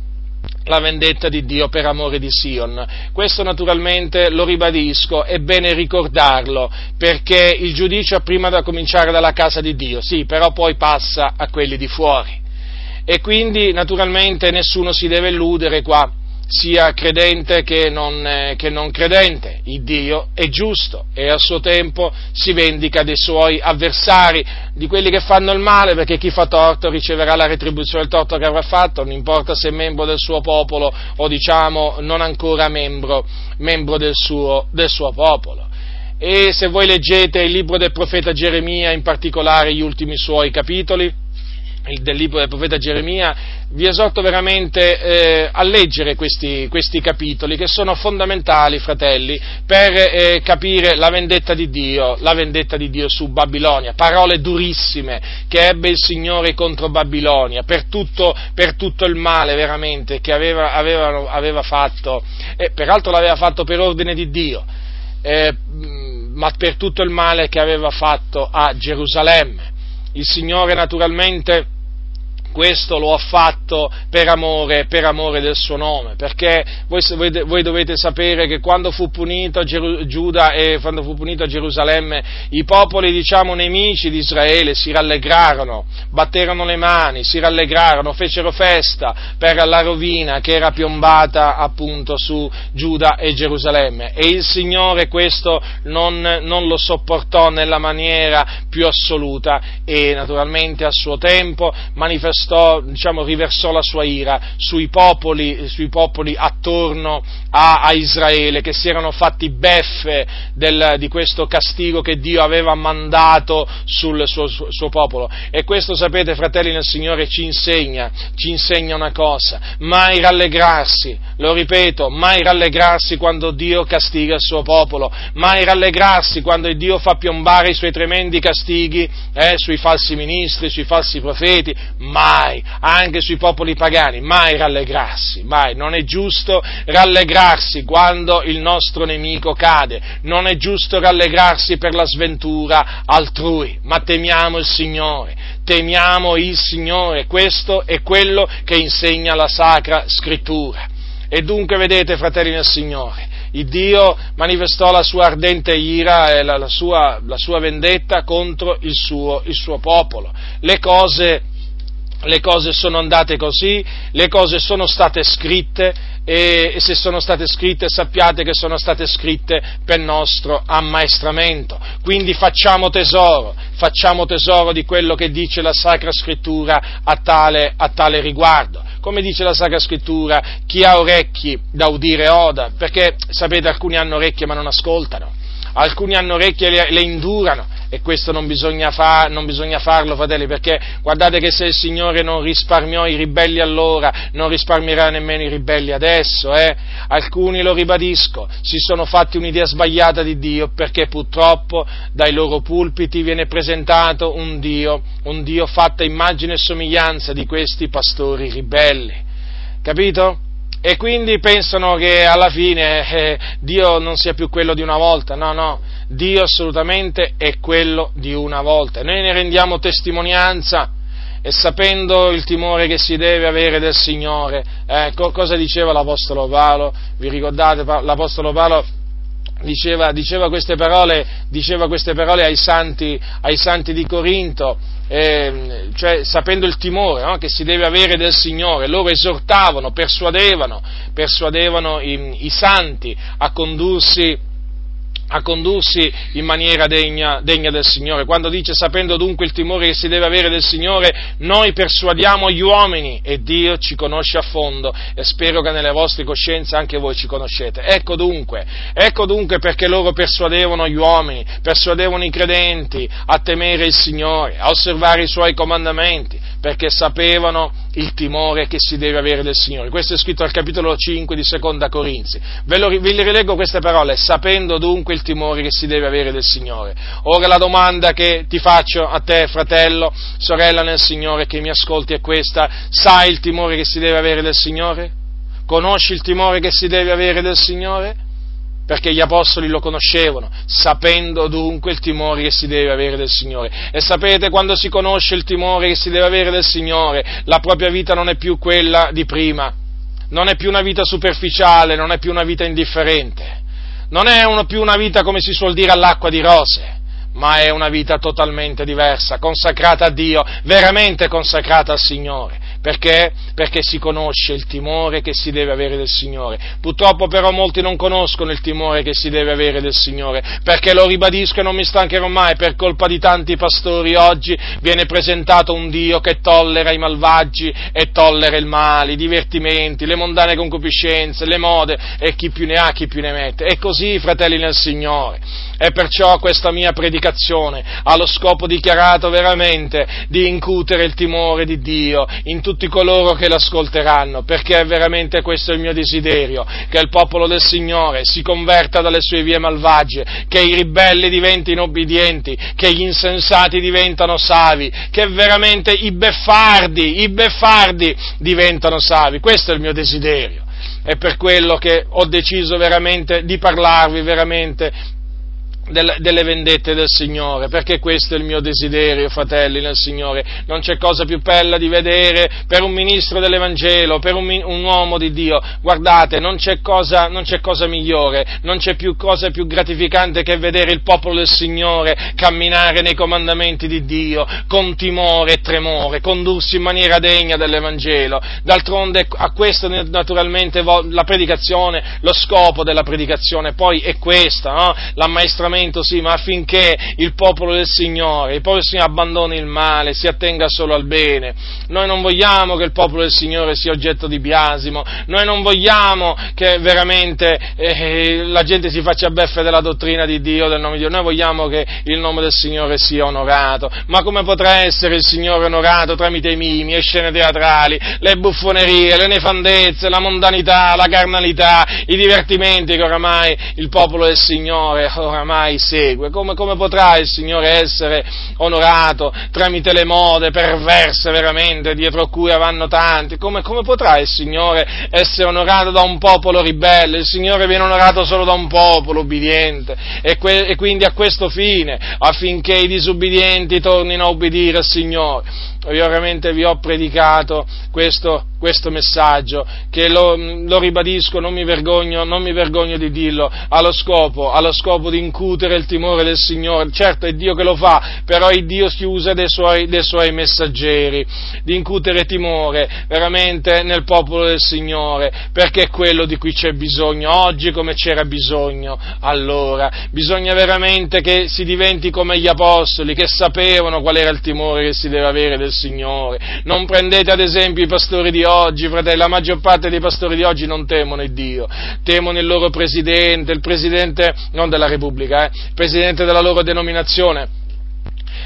Speaker 1: la vendetta di Dio per amore di Sion. Questo naturalmente lo ribadisco, è bene ricordarlo, perché il giudizio ha prima da cominciare dalla casa di Dio, sì, però poi passa a quelli di fuori e quindi naturalmente nessuno si deve illudere qua sia credente che non, eh, che non, credente. Il Dio è giusto e a suo tempo si vendica dei suoi avversari, di quelli che fanno il male, perché chi fa torto riceverà la retribuzione del torto che avrà fatto, non importa se è membro del suo popolo o diciamo non ancora membro, membro del, suo, del suo popolo. E se voi leggete il libro del profeta Geremia, in particolare gli ultimi suoi capitoli, del libro del profeta Geremia, vi esorto veramente eh, a leggere questi, questi, capitoli che sono fondamentali, fratelli, per eh, capire la vendetta di Dio, la vendetta di Dio su Babilonia, parole durissime che ebbe il Signore contro Babilonia, per tutto, per tutto il male veramente che aveva, aveva, aveva fatto, e peraltro l'aveva fatto per ordine di Dio. Eh, ma per tutto il male che aveva fatto a Gerusalemme. Il Signore naturalmente questo lo ha fatto per amore, per amore del suo nome, perché voi, voi, dovete sapere che quando fu punito Geru, Giuda e quando fu punito Gerusalemme, i popoli, diciamo, nemici di Israele si rallegrarono, batterono le mani, si rallegrarono, fecero festa per la rovina che era piombata appunto su Giuda e Gerusalemme. E il Signore questo non, non lo sopportò nella maniera più assoluta e naturalmente a suo tempo manifestò manifestò, diciamo, riversò la sua ira sui popoli, sui popoli attorno a, a, Israele che si erano fatti beffe del, di questo castigo che Dio aveva mandato sul suo, suo, popolo. E questo, sapete, fratelli nel Signore, ci insegna, ci insegna una cosa, mai rallegrarsi, lo ripeto, mai rallegrarsi quando Dio castiga il suo popolo, mai rallegrarsi quando Dio fa piombare i suoi tremendi castighi eh, sui falsi ministri, sui falsi profeti, mai mai, anche sui popoli pagani, mai rallegrarsi, mai. Non è giusto rallegrarsi quando il nostro nemico cade, non è giusto rallegrarsi per la sventura altrui, ma temiamo il Signore, temiamo il Signore, questo è quello che insegna la Sacra Scrittura. E dunque vedete, fratelli del Signore, il Dio manifestò la sua ardente ira e la, la, sua, la sua, vendetta contro il suo, il suo popolo. Le cose le cose sono andate così, le cose sono state scritte e, se sono state scritte sappiate che sono state scritte per nostro ammaestramento. Quindi facciamo tesoro, facciamo tesoro di quello che dice la Sacra Scrittura a tale, a tale riguardo. Come dice la Sacra Scrittura, chi ha orecchi da udire oda, perché sapete alcuni hanno orecchie ma non ascoltano, alcuni hanno orecchie e le, le indurano, e questo non bisogna, fa, non bisogna, farlo, fratelli, perché guardate che se il Signore non risparmiò i ribelli allora, non risparmierà nemmeno i ribelli adesso. Eh? Alcuni, lo ribadisco, si sono fatti un'idea sbagliata di Dio perché purtroppo dai loro pulpiti viene presentato un Dio, un Dio fatto a immagine e somiglianza di questi pastori ribelli. Capito? E quindi pensano che alla fine eh, Dio non sia più quello di una volta, no, no, Dio assolutamente è quello di una volta. Noi ne rendiamo testimonianza e sapendo il timore che si deve avere del Signore, eh, cosa diceva l'Apostolo Paolo? Vi ricordate l'Apostolo Paolo? Diceva, diceva, queste parole, diceva queste parole ai santi, ai santi di Corinto, eh, cioè sapendo il timore no, che si deve avere del Signore, loro esortavano, persuadevano, persuadevano i, i santi a condursi a condursi in maniera degna, degna, del Signore. Quando dice sapendo dunque il timore che si deve avere del Signore, noi persuadiamo gli uomini e Dio ci conosce a fondo e spero che nelle vostre coscienze anche voi ci conoscete. Ecco dunque, ecco dunque perché loro persuadevano gli uomini, persuadevano i credenti a temere il Signore, a osservare i suoi comandamenti, perché sapevano il timore che si deve avere del Signore. Questo è scritto al capitolo 5 di Seconda Corinzi. Ve, lo, vi rileggo queste parole, sapendo dunque il timore che si deve avere del Signore. Ora la domanda che ti faccio a te, fratello, sorella nel Signore, che mi ascolti è questa, sai il timore che si deve avere del Signore? Conosci il timore che si deve avere del Signore? perché gli apostoli lo conoscevano, sapendo dunque il timore che si deve avere del Signore. E sapete, quando si conosce il timore che si deve avere del Signore, la propria vita non è più quella di prima, non è più una vita superficiale, non è più una vita indifferente, non è una, più una vita, come si suol dire, all'acqua di rose, ma è una vita totalmente diversa, consacrata a Dio, veramente consacrata al Signore Perché? Perché si conosce il timore che si deve avere del Signore. Purtroppo però molti non conoscono il timore che si deve avere del Signore, perché lo ribadisco e non mi stancherò mai, per colpa di tanti pastori oggi viene presentato un Dio che tollera i malvagi e tollera il male, i divertimenti, le mondane concupiscenze, le mode e chi più ne ha chi più ne mette. E così, fratelli nel Signore. E perciò questa mia predicazione ha lo scopo dichiarato veramente di incutere il timore di Dio in tutti coloro che l'ascolteranno, perché veramente questo è il mio desiderio, che il popolo del Signore si converta dalle sue vie malvagie, che i ribelli diventino obbedienti, che gli insensati diventano savi, che veramente i beffardi, i beffardi diventano savi. Questo è il mio desiderio. È per quello che ho deciso veramente di parlarvi veramente delle vendette del Signore, perché questo è il mio desiderio, fratelli nel Signore. Non c'è cosa più bella di vedere per un ministro dell'Evangelo, per un, un uomo di Dio. Guardate, non c'è, cosa, non c'è, cosa, migliore, non c'è più cosa più gratificante che vedere il popolo del Signore camminare nei comandamenti di Dio con timore e tremore, condursi in maniera degna dell'Evangelo. D'altronde a questo naturalmente la predicazione, lo scopo della predicazione poi è questo, no? l'ammaestramento Testamento, sì, ma affinché il popolo del Signore, il popolo del Signore abbandoni il male, si attenga solo al bene. Noi non vogliamo che il popolo del Signore sia oggetto di biasimo, noi non vogliamo che veramente eh, la gente si faccia beffe della dottrina di Dio, del nome di Dio, noi vogliamo che il nome del Signore sia onorato. Ma come potrà essere il Signore onorato tramite i mimi, le scene teatrali, le buffonerie, le nefandezze, la mondanità, la carnalità, i divertimenti che oramai il popolo del Signore oramai mai segue? Come, come, potrà il Signore essere onorato tramite le mode perverse veramente dietro cui vanno tanti? Come, come potrà il Signore essere onorato da un popolo ribelle? Il Signore viene onorato solo da un popolo ubbidiente e, que, e quindi a questo fine, affinché i disubbidienti tornino a ubbidire al Signore io veramente vi ho predicato questo, questo messaggio, che lo, lo ribadisco, non mi, vergogno, non mi, vergogno, di dirlo, allo scopo, allo scopo di incutere il timore del Signore. Certo è Dio che lo fa, però è Dio si usa dei suoi, dei suoi messaggeri, di incutere timore veramente nel popolo del Signore, perché è quello di cui c'è bisogno oggi come c'era bisogno allora. Bisogna veramente che si diventi come gli apostoli, che sapevano qual era il timore che si deve avere del Signore. Non prendete ad esempio i pastori di oggi, fratelli, la maggior parte dei pastori di oggi non temono il Dio, temono il loro presidente, il presidente non della Repubblica, eh, il presidente della loro denominazione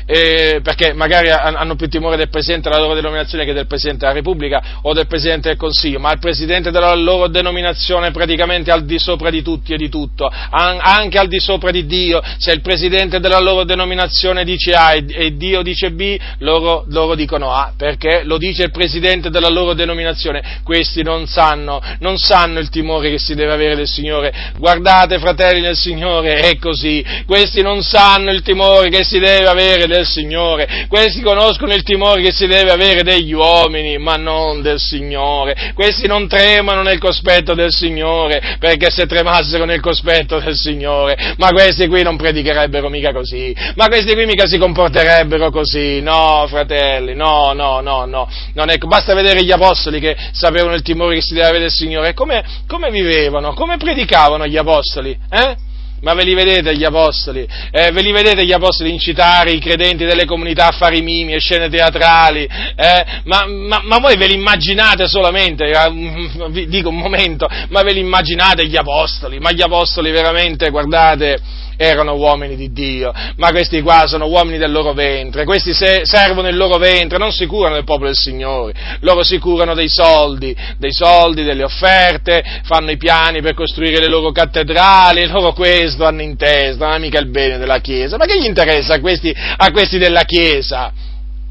Speaker 1: eh, perché magari hanno più timore del Presidente della loro denominazione che del Presidente della Repubblica o del Presidente del Consiglio, ma il Presidente della loro denominazione è praticamente al di sopra di tutti e di tutto, anche al di sopra di Dio, se il Presidente della loro denominazione dice A e Dio dice B, loro, loro dicono A, perché lo dice il Presidente della loro denominazione, questi non sanno, non sanno il timore che si deve avere del Signore, guardate fratelli del Signore, è così, questi non sanno il timore che si deve avere del del Signore, questi conoscono il timore che si deve avere degli uomini, ma non del Signore, questi non tremano nel cospetto del Signore, perché se tremassero nel cospetto del Signore, ma questi qui non predicherebbero mica così, ma questi qui mica si comporterebbero così, no fratelli, no, no, no, no, non è, basta vedere gli apostoli che sapevano il timore che si deve avere del Signore, come, come vivevano, come predicavano gli apostoli, eh? Ma ve li vedete gli apostoli? Eh, ve li vedete gli apostoli incitare i credenti delle comunità a fare i mimi e scene teatrali? Eh? Ma, ma, ma, voi ve li immaginate solamente? Eh, vi dico un momento, ma ve li immaginate gli apostoli? Ma gli apostoli veramente, guardate, erano uomini di Dio, ma questi qua sono uomini del loro ventre, questi se, servono il loro ventre, non si curano del popolo del Signore, loro si curano dei soldi, dei soldi, delle offerte, fanno i piani per costruire le loro cattedrali, loro questo hanno in testa, non è mica il bene della Chiesa, ma che gli interessa a questi, a questi della Chiesa?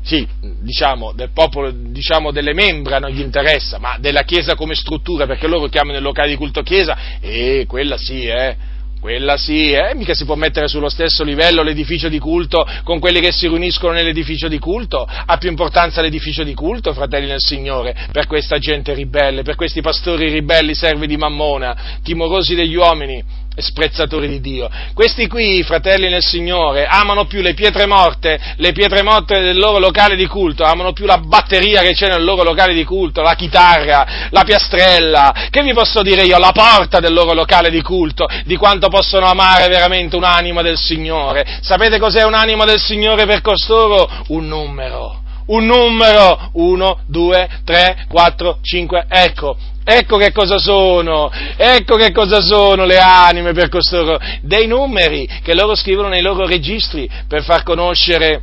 Speaker 1: sì, diciamo, del popolo, diciamo, delle membra non gli interessa, ma della Chiesa come struttura, perché loro chiamano il locale di culto Chiesa, e quella sì, eh, quella sì, eh? mica si può mettere sullo stesso livello l'edificio di culto con quelli che si riuniscono nell'edificio di culto. Ha più importanza l'edificio di culto, fratelli nel Signore, per questa gente ribelle, per questi pastori ribelli, servi di mammona, timorosi degli uomini sprezzatori di Dio. Questi qui, fratelli nel Signore, amano più le pietre morte, le pietre morte del loro locale di culto, amano più la batteria che c'è nel loro locale di culto, la chitarra, la piastrella, che vi posso dire io, la porta del loro locale di culto, di quanto possono amare veramente un'anima del Signore. Sapete cos'è un'anima del Signore per costoro? Un numero un numero, 1, 2, 3, 4, 5, ecco, Ecco che cosa sono, ecco che cosa sono le anime per costoro, dei numeri che loro scrivono nei loro registri per far conoscere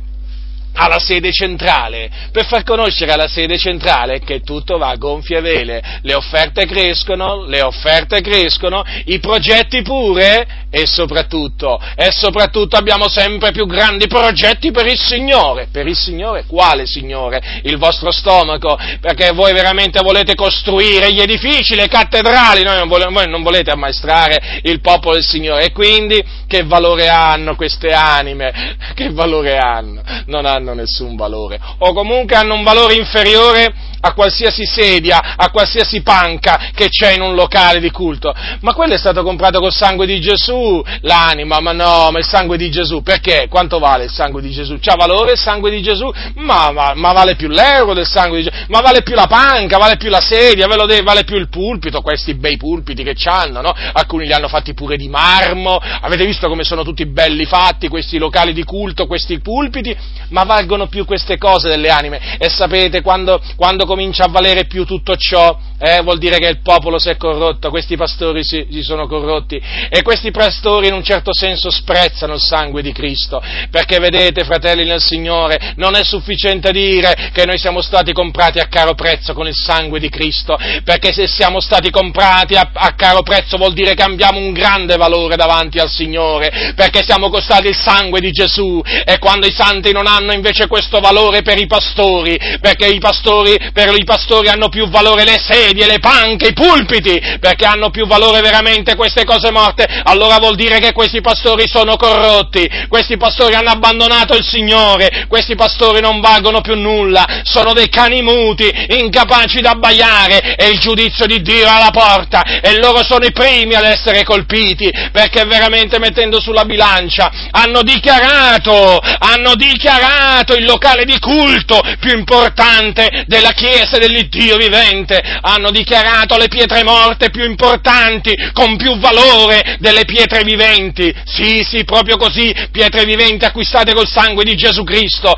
Speaker 1: alla sede centrale, per far conoscere alla sede centrale che tutto va a gonfie vele, le offerte crescono, le offerte crescono, i progetti pure e soprattutto, e soprattutto abbiamo sempre più grandi progetti per il Signore. Per il Signore? Quale Signore? Il vostro stomaco? Perché voi veramente volete costruire gli edifici, le cattedrali, non vole, voi non volete ammaestrare il popolo del Signore e quindi che valore hanno queste anime? Che valore hanno? Non hanno hanno nessun valore, o comunque hanno un valore inferiore a qualsiasi sedia, a qualsiasi panca che c'è in un locale di culto. Ma quello è stato comprato col sangue di Gesù, l'anima, ma no, ma il sangue di Gesù, perché? Quanto vale il sangue di Gesù? C'ha valore il sangue di Gesù? Ma, ma, ma vale più l'euro del sangue di Gesù? Ma vale più la panca, vale più la sedia, vale più il pulpito, questi bei pulpiti che c'hanno, no? Alcuni li hanno fatti pure di marmo, avete visto come sono tutti belli fatti questi locali di culto, questi pulpiti? Ma valgono più queste cose delle anime. E sapete, quando, quando comincia a valere più tutto ciò, eh, vuol dire che il popolo si è corrotto, questi pastori si, si, sono corrotti e questi pastori in un certo senso sprezzano il sangue di Cristo, perché vedete, fratelli nel Signore, non è sufficiente dire che noi siamo stati comprati a caro prezzo con il sangue di Cristo, perché se siamo stati comprati a, a caro prezzo vuol dire che abbiamo un grande valore davanti al Signore, perché siamo costati il sangue di Gesù e quando i santi non hanno invece questo valore per i pastori, perché i pastori, per i pastori hanno più valore le sedie, le panche, i pulpiti, perché hanno più valore veramente queste cose morte, allora vuol dire che questi pastori sono corrotti, questi pastori hanno abbandonato il Signore, questi pastori non valgono più nulla, sono dei cani muti, incapaci da abbaiare e il giudizio di Dio è alla porta. E loro sono i primi ad essere colpiti, perché veramente mettendo sulla bilancia hanno dichiarato, hanno dichiarato il locale di culto più importante della Chiesa dell'Iddio vivente, hanno dichiarato le pietre morte più importanti, con più valore delle pietre viventi. Sì, sì, proprio così, pietre viventi acquistate col sangue di Gesù Cristo.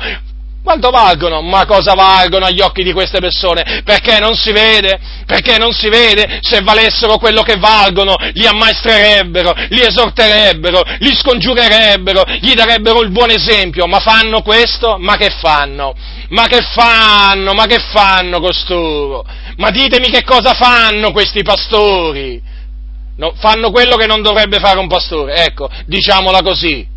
Speaker 1: Quanto valgono? Ma cosa valgono agli occhi di queste persone? Perché non si vede? Perché non si vede? Se valessero quello che valgono, li ammaestrerebbero, li esorterebbero, li scongiurerebbero, gli darebbero il buon esempio. Ma fanno questo? Ma che fanno? Ma che fanno? Ma che fanno costoro? Ma ditemi che cosa fanno questi pastori? No, fanno quello che non dovrebbe fare un pastore, ecco, diciamola così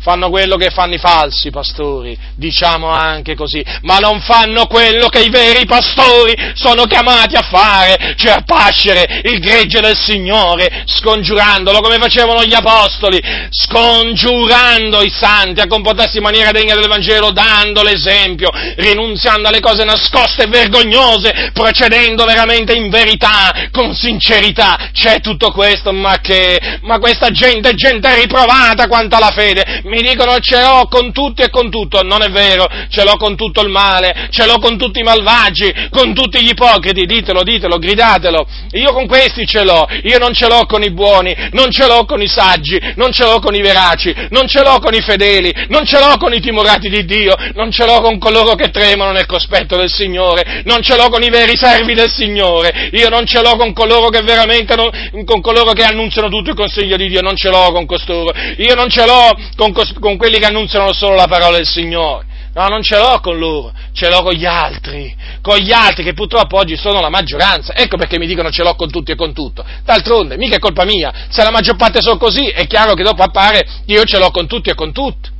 Speaker 1: fanno quello che fanno i falsi pastori, diciamo anche così, ma non fanno quello che i veri pastori sono chiamati a fare, cioè a pascere il gregge del Signore, scongiurandolo come facevano gli apostoli, scongiurando i santi a comportarsi in maniera degna del Vangelo, dando l'esempio, rinunziando alle cose nascoste e vergognose, procedendo veramente in verità, con sincerità. C'è tutto questo, ma che, ma questa gente è gente riprovata quanto alla fede, mi dicono ce l'ho con tutti e con tutto, non è vero, ce l'ho con tutto il male, ce l'ho con tutti i malvagi, con tutti gli ipocriti, ditelo, ditelo, gridatelo, io con questi ce l'ho, io non ce l'ho con i buoni, non ce l'ho con i saggi, non ce l'ho con i veraci, non ce l'ho con i fedeli, non ce l'ho con i timorati di Dio, non ce l'ho con coloro che tremano nel cospetto del Signore, non ce l'ho con i veri servi del Signore, io non ce l'ho con coloro che veramente, non, con coloro che annunziano tutto il consiglio di Dio, non ce l'ho con costoro, io non ce l'ho con con quelli che annunziano solo la parola del Signore. No, non ce l'ho con loro, ce l'ho con gli altri, con gli altri che purtroppo oggi sono la maggioranza. Ecco perché mi dicono ce l'ho con tutti e con tutto. D'altronde, mica è colpa mia. Se la maggior parte sono così, è chiaro che dopo appare io ce l'ho con tutti e con tutti.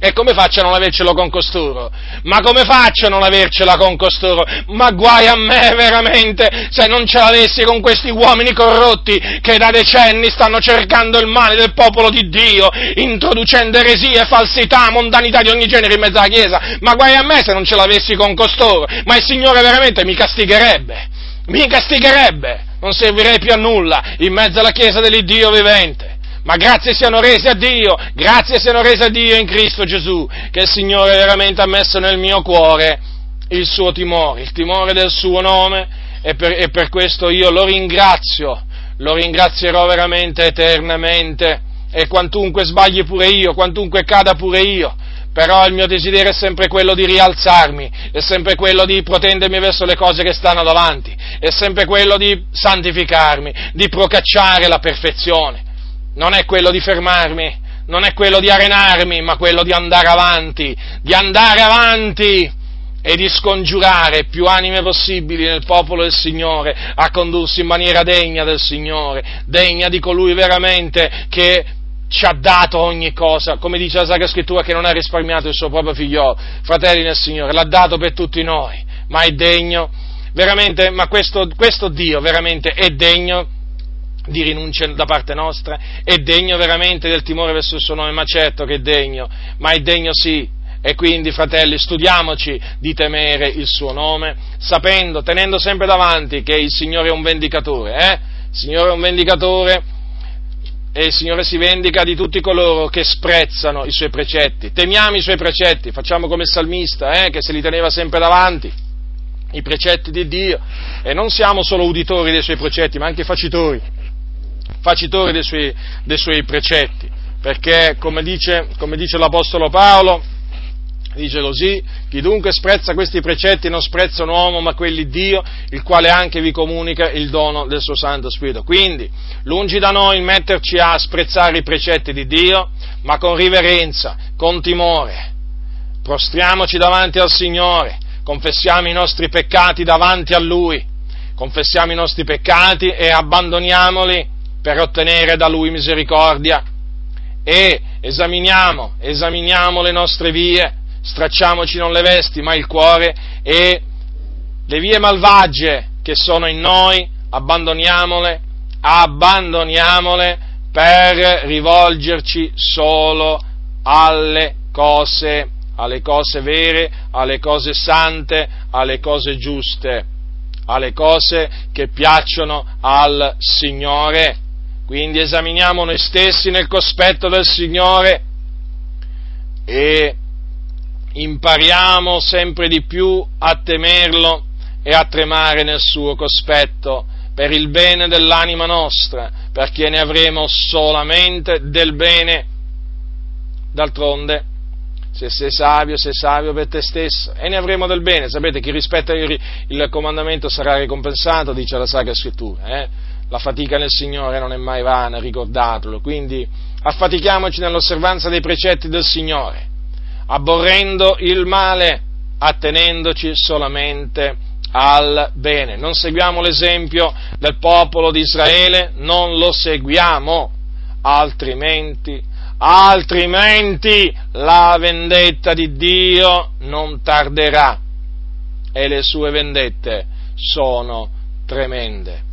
Speaker 1: E come faccio a non avercelo con costoro? Ma come faccio a non avercela con costoro? Ma guai a me veramente se non ce l'avessi con questi uomini corrotti che da decenni stanno cercando il male del popolo di Dio, introducendo eresie, falsità, mondanità di ogni genere in mezzo alla Chiesa. Ma guai a me se non ce l'avessi con costoro. Ma il Signore veramente mi castigherebbe. Mi castigherebbe non servirei più a nulla in mezzo alla Chiesa dell'Iddio vivente. Ma grazie siano rese a Dio, grazie siano rese a Dio in Cristo Gesù, che il Signore veramente ha messo nel mio cuore il suo timore, il timore del suo nome, e per, e per questo io lo ringrazio, lo ringrazierò veramente eternamente, e quantunque sbagli pure io, quantunque cada pure io, però il mio desiderio è sempre quello di rialzarmi, è sempre quello di protendermi verso le cose che stanno davanti, è sempre quello di santificarmi, di procacciare la perfezione non è quello di fermarmi, non è quello di arenarmi, ma quello di andare avanti, di andare avanti e di scongiurare più anime possibili nel popolo del Signore a condursi in maniera degna del Signore, degna di colui veramente che ci ha dato ogni cosa, come dice la Sacra Scrittura, che non ha risparmiato il suo proprio figliolo, fratelli nel Signore, l'ha dato per tutti noi, ma è degno, veramente, ma questo, questo Dio veramente è degno di rinuncia da parte nostra, è degno veramente del timore verso il suo nome, ma certo che è degno, ma è degno sì. E quindi, fratelli, studiamoci di temere il suo nome, sapendo, tenendo sempre davanti che il Signore è un vendicatore, eh? Il Signore è un vendicatore e il Signore si vendica di tutti coloro che sprezzano i suoi precetti. Temiamo i suoi precetti, facciamo come il salmista, eh? Che se li teneva sempre davanti i precetti di Dio e non siamo solo uditori dei suoi precetti, ma anche facitori facitore dei suoi, dei suoi precetti, perché come dice, come dice l'Apostolo Paolo, dice così, chi dunque sprezza questi precetti non sprezza un uomo ma quelli Dio, il quale anche vi comunica il dono del suo Santo Spirito. Quindi, lungi da noi metterci a sprezzare i precetti di Dio, ma con riverenza, con timore. Prostriamoci davanti al Signore, confessiamo i nostri peccati davanti a Lui, confessiamo i nostri peccati e abbandoniamoli per ottenere da Lui misericordia e esaminiamo, esaminiamo le nostre vie, stracciamoci non le vesti ma il cuore e le vie malvagie che sono in noi, abbandoniamole, abbandoniamole per rivolgerci solo alle cose, alle cose vere, alle cose sante, alle cose giuste, alle cose che piacciono al Signore. Quindi esaminiamo noi stessi nel cospetto del Signore e impariamo sempre di più a temerlo e a tremare nel suo cospetto per il bene dell'anima nostra, perché ne avremo solamente del bene. D'altronde, se sei savio, sei savio per te stesso e ne avremo del bene. Sapete, chi rispetta il, comandamento sarà ricompensato, dice la Sacra Scrittura. Eh? La fatica nel Signore non è mai vana, ricordatelo, quindi affatichiamoci nell'osservanza dei precetti del Signore, abborrendo il male, attenendoci solamente al bene. Non seguiamo l'esempio del popolo di Israele, non lo seguiamo, altrimenti, altrimenti la vendetta di Dio non tarderà e le sue vendette sono tremende.